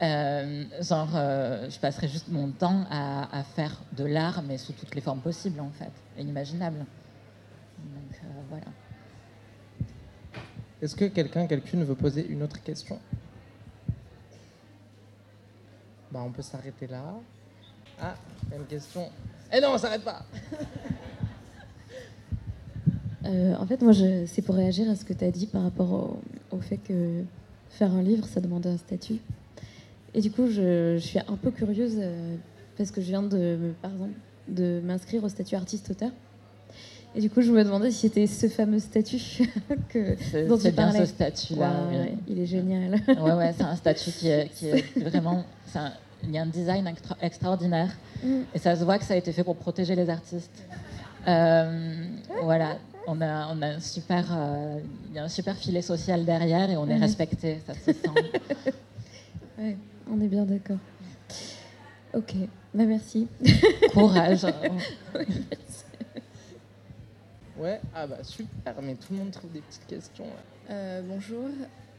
[SPEAKER 8] euh, genre euh, je passerais juste mon temps à, faire de l'art, mais sous toutes les formes possibles en fait, et inimaginables. Donc euh, voilà.
[SPEAKER 7] Est-ce que quelqu'un, quelqu'une veut poser une autre question? Bah, on peut s'arrêter là. Ah, une question. Eh non, on s'arrête pas *laughs*
[SPEAKER 11] Euh, en fait, moi, c'est pour réagir à ce que tu as dit par rapport au, au fait que faire un livre, ça demande un statut. Et du coup, je, je suis un peu curieuse euh, parce que je viens de, par exemple, de m'inscrire au statut artiste-auteur. Et du coup, je me demandais si c'était ce fameux statut *laughs* que,
[SPEAKER 8] C'est-
[SPEAKER 11] dont
[SPEAKER 8] c'est
[SPEAKER 11] tu
[SPEAKER 8] bien
[SPEAKER 11] parlais.
[SPEAKER 8] ce statut-là,
[SPEAKER 11] Waouh,
[SPEAKER 8] oui.
[SPEAKER 11] ouais, il est génial.
[SPEAKER 8] Ouais, ouais, c'est un *laughs* statut qui est, qui est vraiment. c'est un- il y a un design extra- extraordinaire.
[SPEAKER 11] Mm.
[SPEAKER 8] Et ça se voit que ça a été fait pour protéger les artistes. Euh, voilà, on a, on a un super, euh, il y a un super filet social derrière et on est
[SPEAKER 11] Ouais.
[SPEAKER 8] respecté, ça se sent. *laughs*
[SPEAKER 11] Ouais, on est bien d'accord. Ok, bah merci. *laughs*
[SPEAKER 8] Courage. *laughs*
[SPEAKER 11] Oui, merci.
[SPEAKER 7] Ouais, ah bah super, mais tout le monde trouve des petites questions. là.
[SPEAKER 12] Euh, bonjour,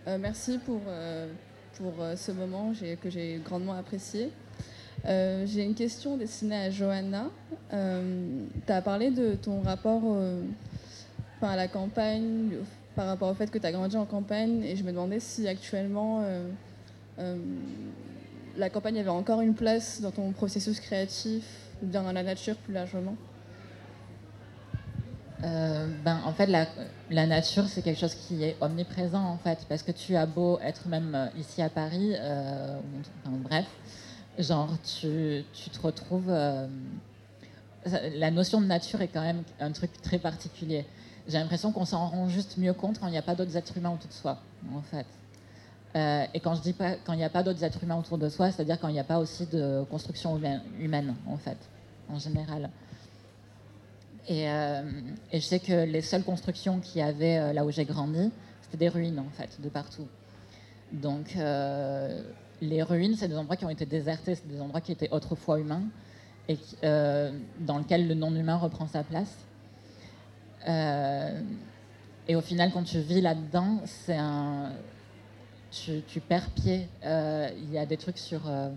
[SPEAKER 12] Euh, merci pour, euh, pour euh, ce moment que j'ai grandement apprécié. Euh, j'ai une question destinée à Johanna. tu as parlé de ton rapport euh, à la campagne, par rapport au fait que tu as grandi en campagne, et je me demandais si actuellement euh, euh, la campagne avait encore une place dans ton processus créatif, ou bien dans la nature plus largement
[SPEAKER 8] Euh, ben, en fait, la, nature, c'est quelque chose qui est omniprésent, en fait, parce que tu as beau être même ici à Paris, bref, genre, tu, tu te retrouves... la notion de nature est quand même un truc très particulier. J'ai l'impression qu'on s'en rend juste mieux compte quand il n'y a pas d'autres êtres humains autour de soi, en fait. Euh, et quand je dis pas quand il n'y a pas d'autres êtres humains autour de soi, c'est-à-dire quand il n'y a pas aussi de construction humaine, en fait, en général. Et, euh, et je sais que les seules constructions qu'il y avait euh, là où j'ai grandi, c'était des ruines, en fait, de partout. Donc, les ruines, c'est des endroits qui ont été désertés, c'est des endroits qui étaient autrefois humains, et dans lesquels le non-humain reprend sa place. Euh, et au final, quand tu vis là-dedans, c'est un... Tu, perds pied. Euh, Il y a des trucs sur... euh,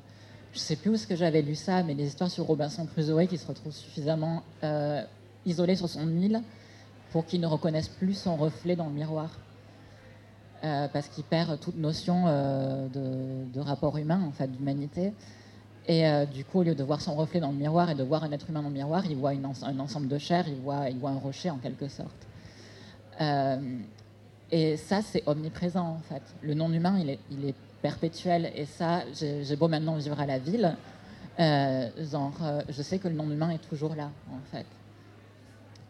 [SPEAKER 8] je sais plus où est-ce que j'avais lu ça, mais les histoires sur Robinson Crusoe qui se retrouve suffisamment isolé sur son île pour qu'il ne reconnaisse plus son reflet dans le miroir. Parce qu'il perd toute notion de, de rapport humain, en fait, d'humanité. Et euh, du coup, au lieu de voir son reflet dans le miroir et de voir un être humain dans le miroir, il voit un ensemble de chair, il voit, un rocher en quelque sorte. Euh, et ça, c'est omniprésent en fait. Le non-humain, il est, perpétuel. Et ça, j'ai beau maintenant vivre à la ville, euh, genre, je sais que le non-humain est toujours là en fait.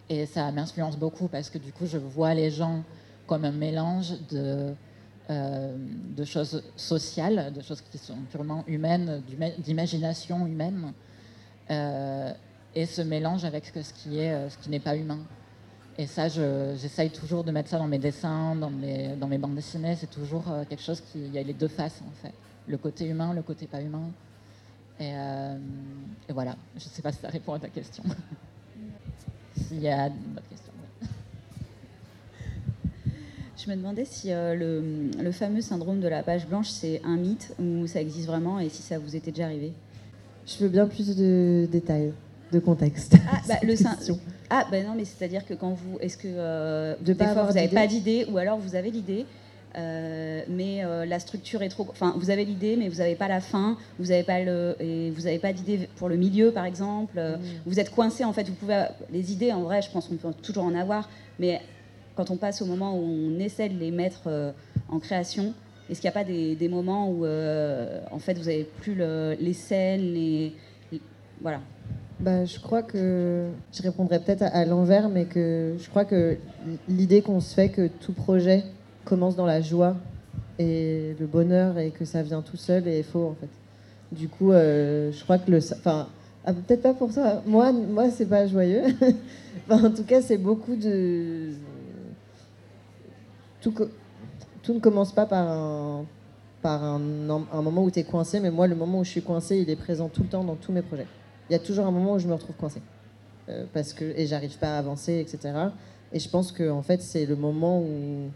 [SPEAKER 8] Et ça m'influence beaucoup parce que du coup, je vois les gens comme un mélange de, euh, de choses sociales, de choses qui sont purement humaines, d'imagination humaine, euh, et ce mélange avec ce, qui est, euh, ce qui n'est pas humain. Et ça, je- j'essaye toujours de mettre ça dans mes dessins, dans mes, bandes dessinées. C'est toujours quelque chose qui. Il y a les deux faces, en fait. Le côté humain, le côté pas humain. Et, et voilà. Je ne sais pas si ça répond à ta question. *laughs* S'il y a d'autres questions.
[SPEAKER 13] Je me demandais si euh, le, le fameux syndrome de la page blanche, c'est un mythe ou ça existe vraiment et si ça vous était déjà arrivé?
[SPEAKER 9] Je veux bien plus de détails, de contexte.
[SPEAKER 13] Ah, bah, *laughs* le syn-
[SPEAKER 9] question.
[SPEAKER 13] ah bah non, mais c'est-à-dire que quand vous... Est-ce que euh,
[SPEAKER 9] De
[SPEAKER 13] des fois vous n'avez pas d'idée ou alors vous avez l'idée euh, mais euh, la structure est trop... Enfin, vous avez l'idée, mais vous n'avez pas la fin, vous n'avez pas, le... et vous n'avez pas d'idée pour le milieu, par exemple. euh, Vous êtes coincé, en fait. Vous pouvez... Les idées, en vrai, je pense qu'on peut toujours en avoir, mais quand on passe au moment où on essaie de les mettre euh, en création, est-ce qu'il n'y a pas des, moments où, euh, en fait, vous n'avez plus le- les scènes, les... Voilà.
[SPEAKER 9] Bah, je crois que je répondrais peut-être à, l'envers, mais que je crois que l'idée qu'on se fait que tout projet commence dans la joie et le bonheur et que ça vient tout seul est faux en fait. Du coup, euh, je crois que le, enfin, ah, peut-être pas pour ça. Moi, moi, c'est pas joyeux. *laughs* En tout cas, c'est beaucoup de tout, ne commence pas par un moment où tu es coincé, mais moi, le moment où je suis coincé, il est présent tout le temps dans tous mes projets. Il y a toujours un moment où je me retrouve coincé. Euh, parce que, et j'arrive pas à avancer, etc. Et je pense que en fait, c'est le moment où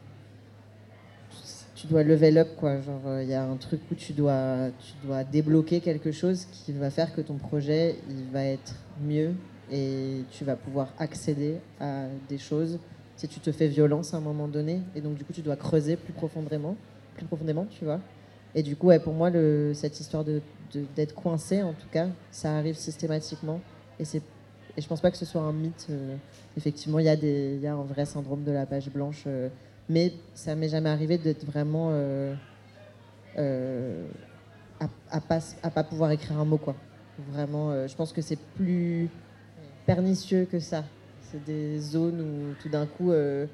[SPEAKER 9] tu dois level up, quoi. Genre, euh, il y a un truc où tu dois, tu dois débloquer quelque chose qui va faire que ton projet, il va être mieux et tu vas pouvoir accéder à des choses. Si tu te fais violence à un moment donné, et donc du coup, tu dois creuser plus profondément, plus profondément, tu vois. Et du coup, pour moi, cette histoire de, de- d'être coincé, en tout cas, ça arrive systématiquement. Et, et je pense pas que ce soit un mythe. euh, effectivement, il y, a un vrai syndrome de la page blanche. euh, mais ça m'est jamais arrivé d'être vraiment. euh, à, à pas, à pas pouvoir écrire un mot, quoi. Vraiment, je pense que c'est plus pernicieux que ça. C'est des zones où tout d'un coup, euh,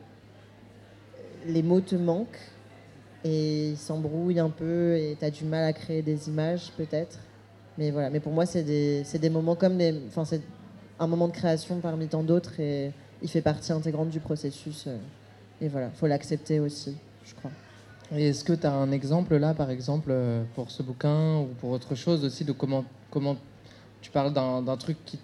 [SPEAKER 9] les mots te manquent et ils s'embrouillent un peu et tu as du mal à créer des images peut-être. Mais voilà, mais pour moi c'est des, des moments comme des... Enfin c'est un moment de création parmi tant d'autres et il fait partie intégrante du processus. euh, Et voilà, faut l'accepter aussi, je crois.
[SPEAKER 7] Et est-ce que tu as un exemple là, par exemple, euh, pour ce bouquin ou pour autre chose aussi, de comment, comment tu parles d'un truc qui,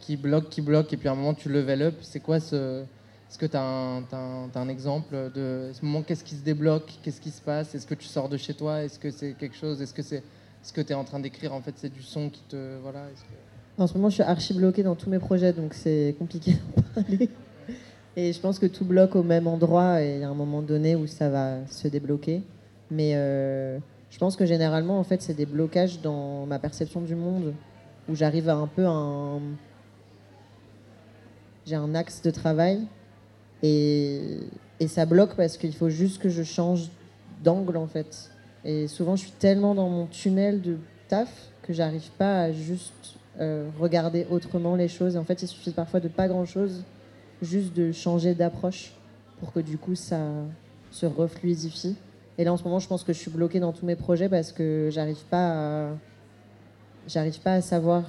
[SPEAKER 7] qui, bloque, qui bloque, et puis à un moment tu level up C'est quoi ce. Est-ce que tu as, un- exemple de ce moment Qu'est-ce qui se débloque Qu'est-ce qui se passe? Est-ce que tu sors de chez toi? Est-ce que c'est quelque chose? Est-ce que c'est ce que tu es en train d'écrire? En fait, c'est du son qui te. Voilà.
[SPEAKER 9] En ce moment, je suis archi bloquée dans tous mes projets, donc c'est compliqué d'en parler. Et je pense que tout bloque au même endroit et il y a un moment donné où ça va se débloquer. Mais, euh, Je pense que généralement, en fait, c'est des blocages dans ma perception du monde où j'arrive à un peu un. J'ai un axe de travail et, et ça bloque parce qu'il faut juste que je change d'angle en fait. Et souvent, je suis tellement dans mon tunnel de taf que j'arrive pas à juste euh, regarder autrement les choses. Et en fait, il suffit parfois de pas grand chose, juste de changer d'approche pour que du coup ça se refluidifie. Et là, en ce moment, je pense que je suis bloquée dans tous mes projets parce que j'arrive pas à, j'arrive pas à savoir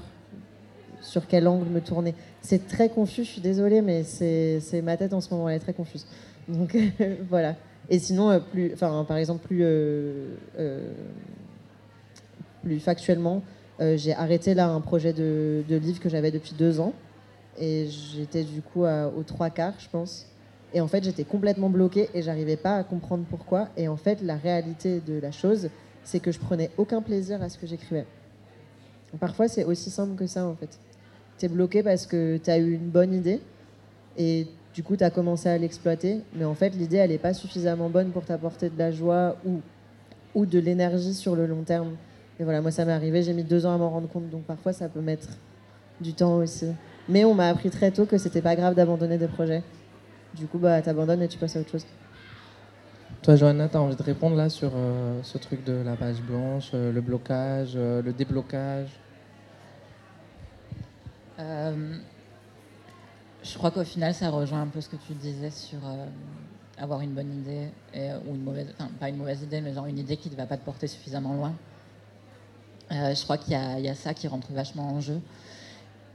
[SPEAKER 9] sur quel angle me tourner. C'est très confus, je suis désolée, mais c'est ma tête en ce moment, elle est très confuse. Donc *laughs* voilà. Et sinon, euh, plus, par exemple, plus, euh, euh, factuellement, j'ai arrêté là un projet de, de livre que j'avais depuis deux ans. Et j'étais du coup à- aux trois quarts, je pense. Et en fait, j'étais complètement bloquée et j'arrivais pas à comprendre pourquoi. Et en fait, la réalité de la chose, c'est que je prenais aucun plaisir à ce que j'écrivais. Parfois, c'est aussi simple que ça, en fait. Tu es bloqué parce que tu as eu une bonne idée et du coup, tu as commencé à l'exploiter. Mais en fait, l'idée, elle n'est pas suffisamment bonne pour t'apporter de la joie ou, ou de l'énergie sur le long terme. Et voilà, moi, ça m'est arrivé, j'ai mis deux ans à m'en rendre compte. Donc parfois, ça peut mettre du temps aussi. Mais on m'a appris très tôt que c'était pas grave d'abandonner des projets. Du coup, bah, t'abandonnes et tu passes à autre chose.
[SPEAKER 7] Toi, Johanna, tu as envie de répondre là sur euh, ce truc de la page blanche, euh, le blocage, euh, le déblocage?
[SPEAKER 8] Je crois qu'au final, ça rejoint un peu ce que tu disais sur euh, avoir une bonne idée, ou une mauvaise, enfin pas une mauvaise idée, mais genre une idée qui ne va pas te porter suffisamment loin. Euh, je crois qu'il y, a- ça qui rentre vachement en jeu.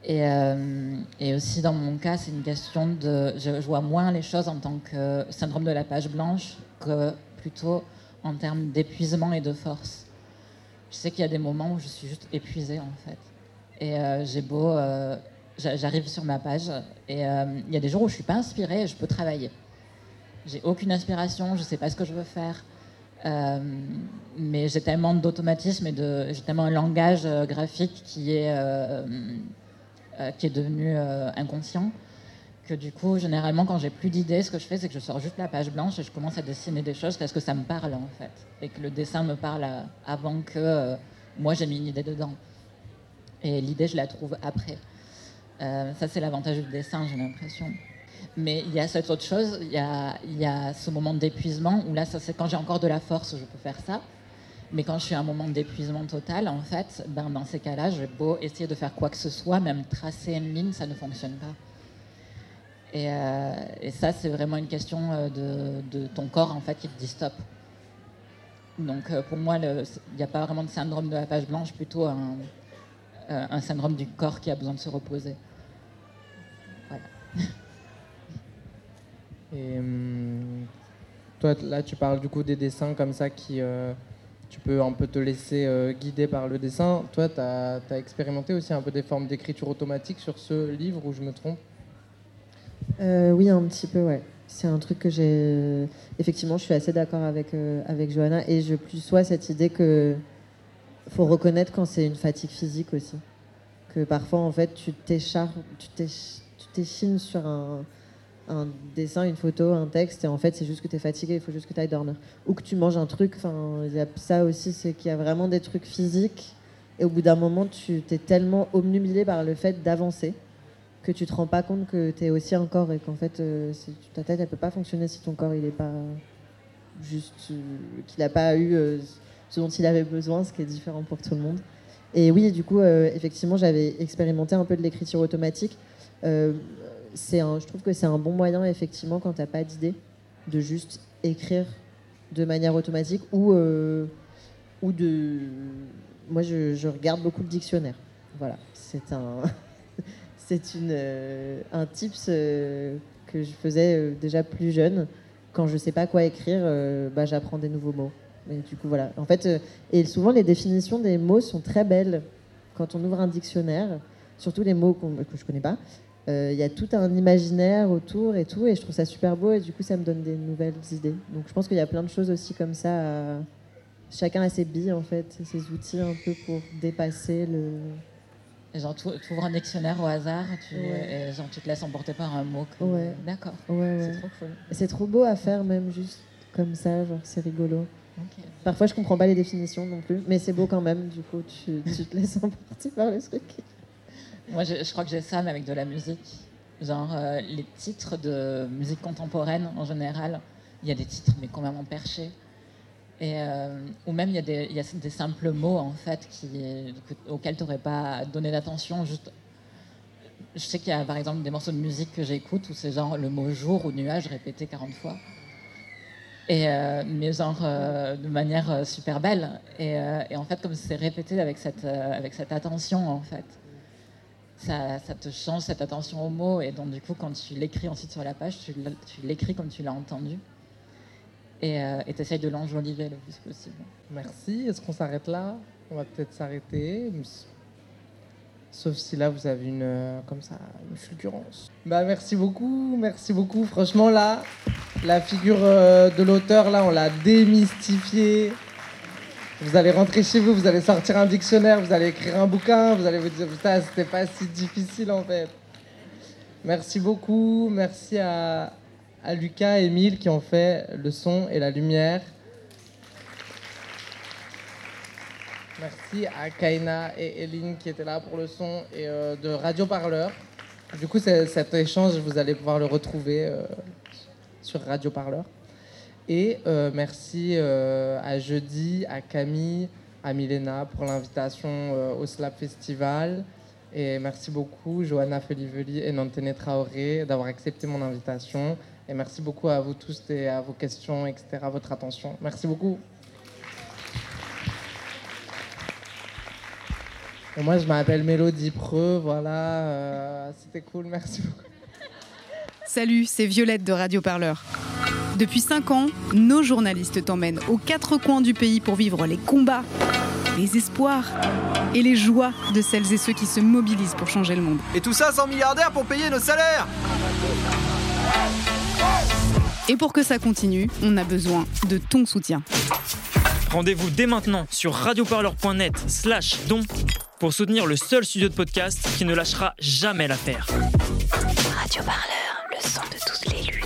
[SPEAKER 8] Et, euh, aussi dans mon cas, c'est une question de... Je vois moins les choses en tant que syndrome de la page blanche que plutôt en termes d'épuisement et de force. Je sais qu'il y a des moments où je suis juste épuisée en fait. Et euh, euh, j'a- j'arrive sur ma page et euh, il y a des jours où je suis pas inspirée et je peux travailler. J'ai aucune inspiration, je sais pas ce que je veux faire, mais j'ai tellement d'automatisme et j'ai tellement un langage graphique qui est qui est devenu inconscient que du coup, généralement, quand j'ai plus d'idées, ce que je fais, c'est que je sors juste la page blanche et je commence à dessiner des choses parce que ça me parle en fait et que le dessin me parle avant que moi j'ai mis une idée dedans. Et l'idée, je la trouve après. Euh, ça, c'est l'avantage du dessin, j'ai l'impression. Mais il y a cette autre chose, il y a, ce moment d'épuisement où là, c'est quand j'ai encore de la force, je peux faire ça. Mais quand je suis à un moment d'épuisement total, en fait, ben, dans ces cas-là, j'ai beau essayer de faire quoi que ce soit, même tracer une ligne, ça ne fonctionne pas. Et, euh, ça, c'est vraiment une question euh, de, ton corps, en fait, qui te dit stop. Donc, pour moi, il n'y a pas vraiment de syndrome de la page blanche, plutôt un, un syndrome du corps qui a besoin de se reposer. Voilà. *laughs*
[SPEAKER 7] Et hum, toi, là, tu parles du coup des dessins comme ça qui. euh, tu peux un peu te laisser euh, guider par le dessin. Toi, tu as, expérimenté aussi un peu des formes d'écriture automatique sur ce livre où je me trompe?
[SPEAKER 9] Euh, oui, un petit peu, ouais. C'est un truc que j'ai. Effectivement, je suis assez d'accord avec, euh, avec Johanna et je plus sois cette idée que faut reconnaître quand c'est une fatigue physique aussi. Que parfois, en fait, tu t'échines sur un, dessin, une photo, un texte et en fait, c'est juste que tu es fatigué, il faut juste que tu ailles dormir. Ou que tu manges un truc, enfin, y a ça aussi, c'est qu'il y a vraiment des trucs physiques et au bout d'un moment, tu t'es tellement omnubilé par le fait d'avancer que tu te rends pas compte que tu es aussi un corps et qu'en fait euh, ta tête elle peut pas fonctionner si ton corps il est pas juste euh, qu'il n'a pas eu euh, ce dont il avait besoin ce qui est différent pour tout le monde et oui du coup euh, effectivement j'avais expérimenté un peu de l'écriture automatique Euh, je trouve que c'est un bon moyen effectivement quand t'as pas d'idée de juste écrire de manière automatique ou euh, ou de moi je, je regarde beaucoup le dictionnaire voilà c'est un *laughs* c'est un tips que je faisais déjà plus jeune. Quand je sais pas quoi écrire, bah, j'apprends des nouveaux mots. Et du coup, voilà. En fait, euh, et souvent, les définitions des mots sont très belles quand on ouvre un dictionnaire, surtout les mots que je connais pas. Euh, Il y a tout un imaginaire autour et tout, et je trouve ça super beau, et du coup, ça me donne des nouvelles idées. Donc, je pense qu'il y a plein de choses aussi comme ça. Chacun a ses billes, en fait, ses outils un peu pour dépasser le,
[SPEAKER 8] Et genre, tu ouvres un dictionnaire au hasard, tu,
[SPEAKER 9] Ouais.
[SPEAKER 8] et genre, tu te laisses emporter par un mot. que-
[SPEAKER 9] Ouais.
[SPEAKER 8] D'accord.
[SPEAKER 9] Ouais.
[SPEAKER 8] C'est trop cool.
[SPEAKER 9] C'est trop beau à faire, même juste comme ça, genre c'est rigolo. Parfois, je comprends pas les définitions non plus, mais c'est beau quand même. Du coup, tu, te laisses *laughs* emporter par le truc.
[SPEAKER 8] Moi, je, crois que j'ai ça, mais avec de la musique. Genre, euh, les titres de musique contemporaine, en général, il y a des titres, mais complètement perchés. Et, euh, ou même, il y, a des, il y a des simples mots, en fait, qui, auxquels tu n'aurais pas donné d'attention. Juste... Je sais qu'il y a, par exemple, des morceaux de musique que j'écoute où c'est genre le mot jour ou nuage répété 40 fois. Et, euh, mais genre euh, de manière euh, super belle. Et, en fait, comme c'est répété avec cette, avec cette attention, en fait, ça, ça te change cette attention au mot. Et donc, du coup, quand tu l'écris ensuite sur la page, tu l'écris comme tu l'as entendu. Et tu essayes de l'enjoliver le plus possible.
[SPEAKER 7] Merci. Est-ce qu'on s'arrête là? On va peut-être s'arrêter. Sauf si là, vous avez une, euh, comme ça, une fulgurance. Bah, merci beaucoup. Merci beaucoup. Franchement, là, la figure euh, de l'auteur, là, on l'a démystifiée. Vous allez rentrer chez vous, vous allez sortir un dictionnaire, vous allez écrire un bouquin, vous allez vous dire, putain, c'était pas si difficile en fait. Merci beaucoup. Merci à, à Lucas et Emile qui ont fait le son et la lumière. Merci à Kaina et Eline qui étaient là pour le son et euh, de Radio Parleur. Du coup, cet échange, vous allez pouvoir le retrouver euh, sur Radio Parleur. Et euh, merci à Jeudi, à Camille, à Milena pour l'invitation au Slap Festival. Et merci beaucoup, Johanna Feliveli et Nantene Traoré, d'avoir accepté mon invitation. Et merci beaucoup à vous tous et à vos questions, etc., à votre attention. Merci beaucoup. Et moi, je m'appelle Mélodie Preux, voilà. euh, C'était cool, merci beaucoup.
[SPEAKER 14] Salut, c'est Violette de Radio Parleur. Depuis 5 ans, nos journalistes t'emmènent aux quatre coins du pays pour vivre les combats, les espoirs et les joies de celles et ceux qui se mobilisent pour changer le monde.
[SPEAKER 15] Et tout ça sans milliardaires pour payer nos salaires
[SPEAKER 14] Et pour que ça continue, on a besoin de ton soutien.
[SPEAKER 16] Rendez-vous dès maintenant sur radioparleur.net slash don pour soutenir le seul studio de podcast qui ne lâchera jamais l'affaire.
[SPEAKER 17] Radio Parleur, le son de toutes les luttes.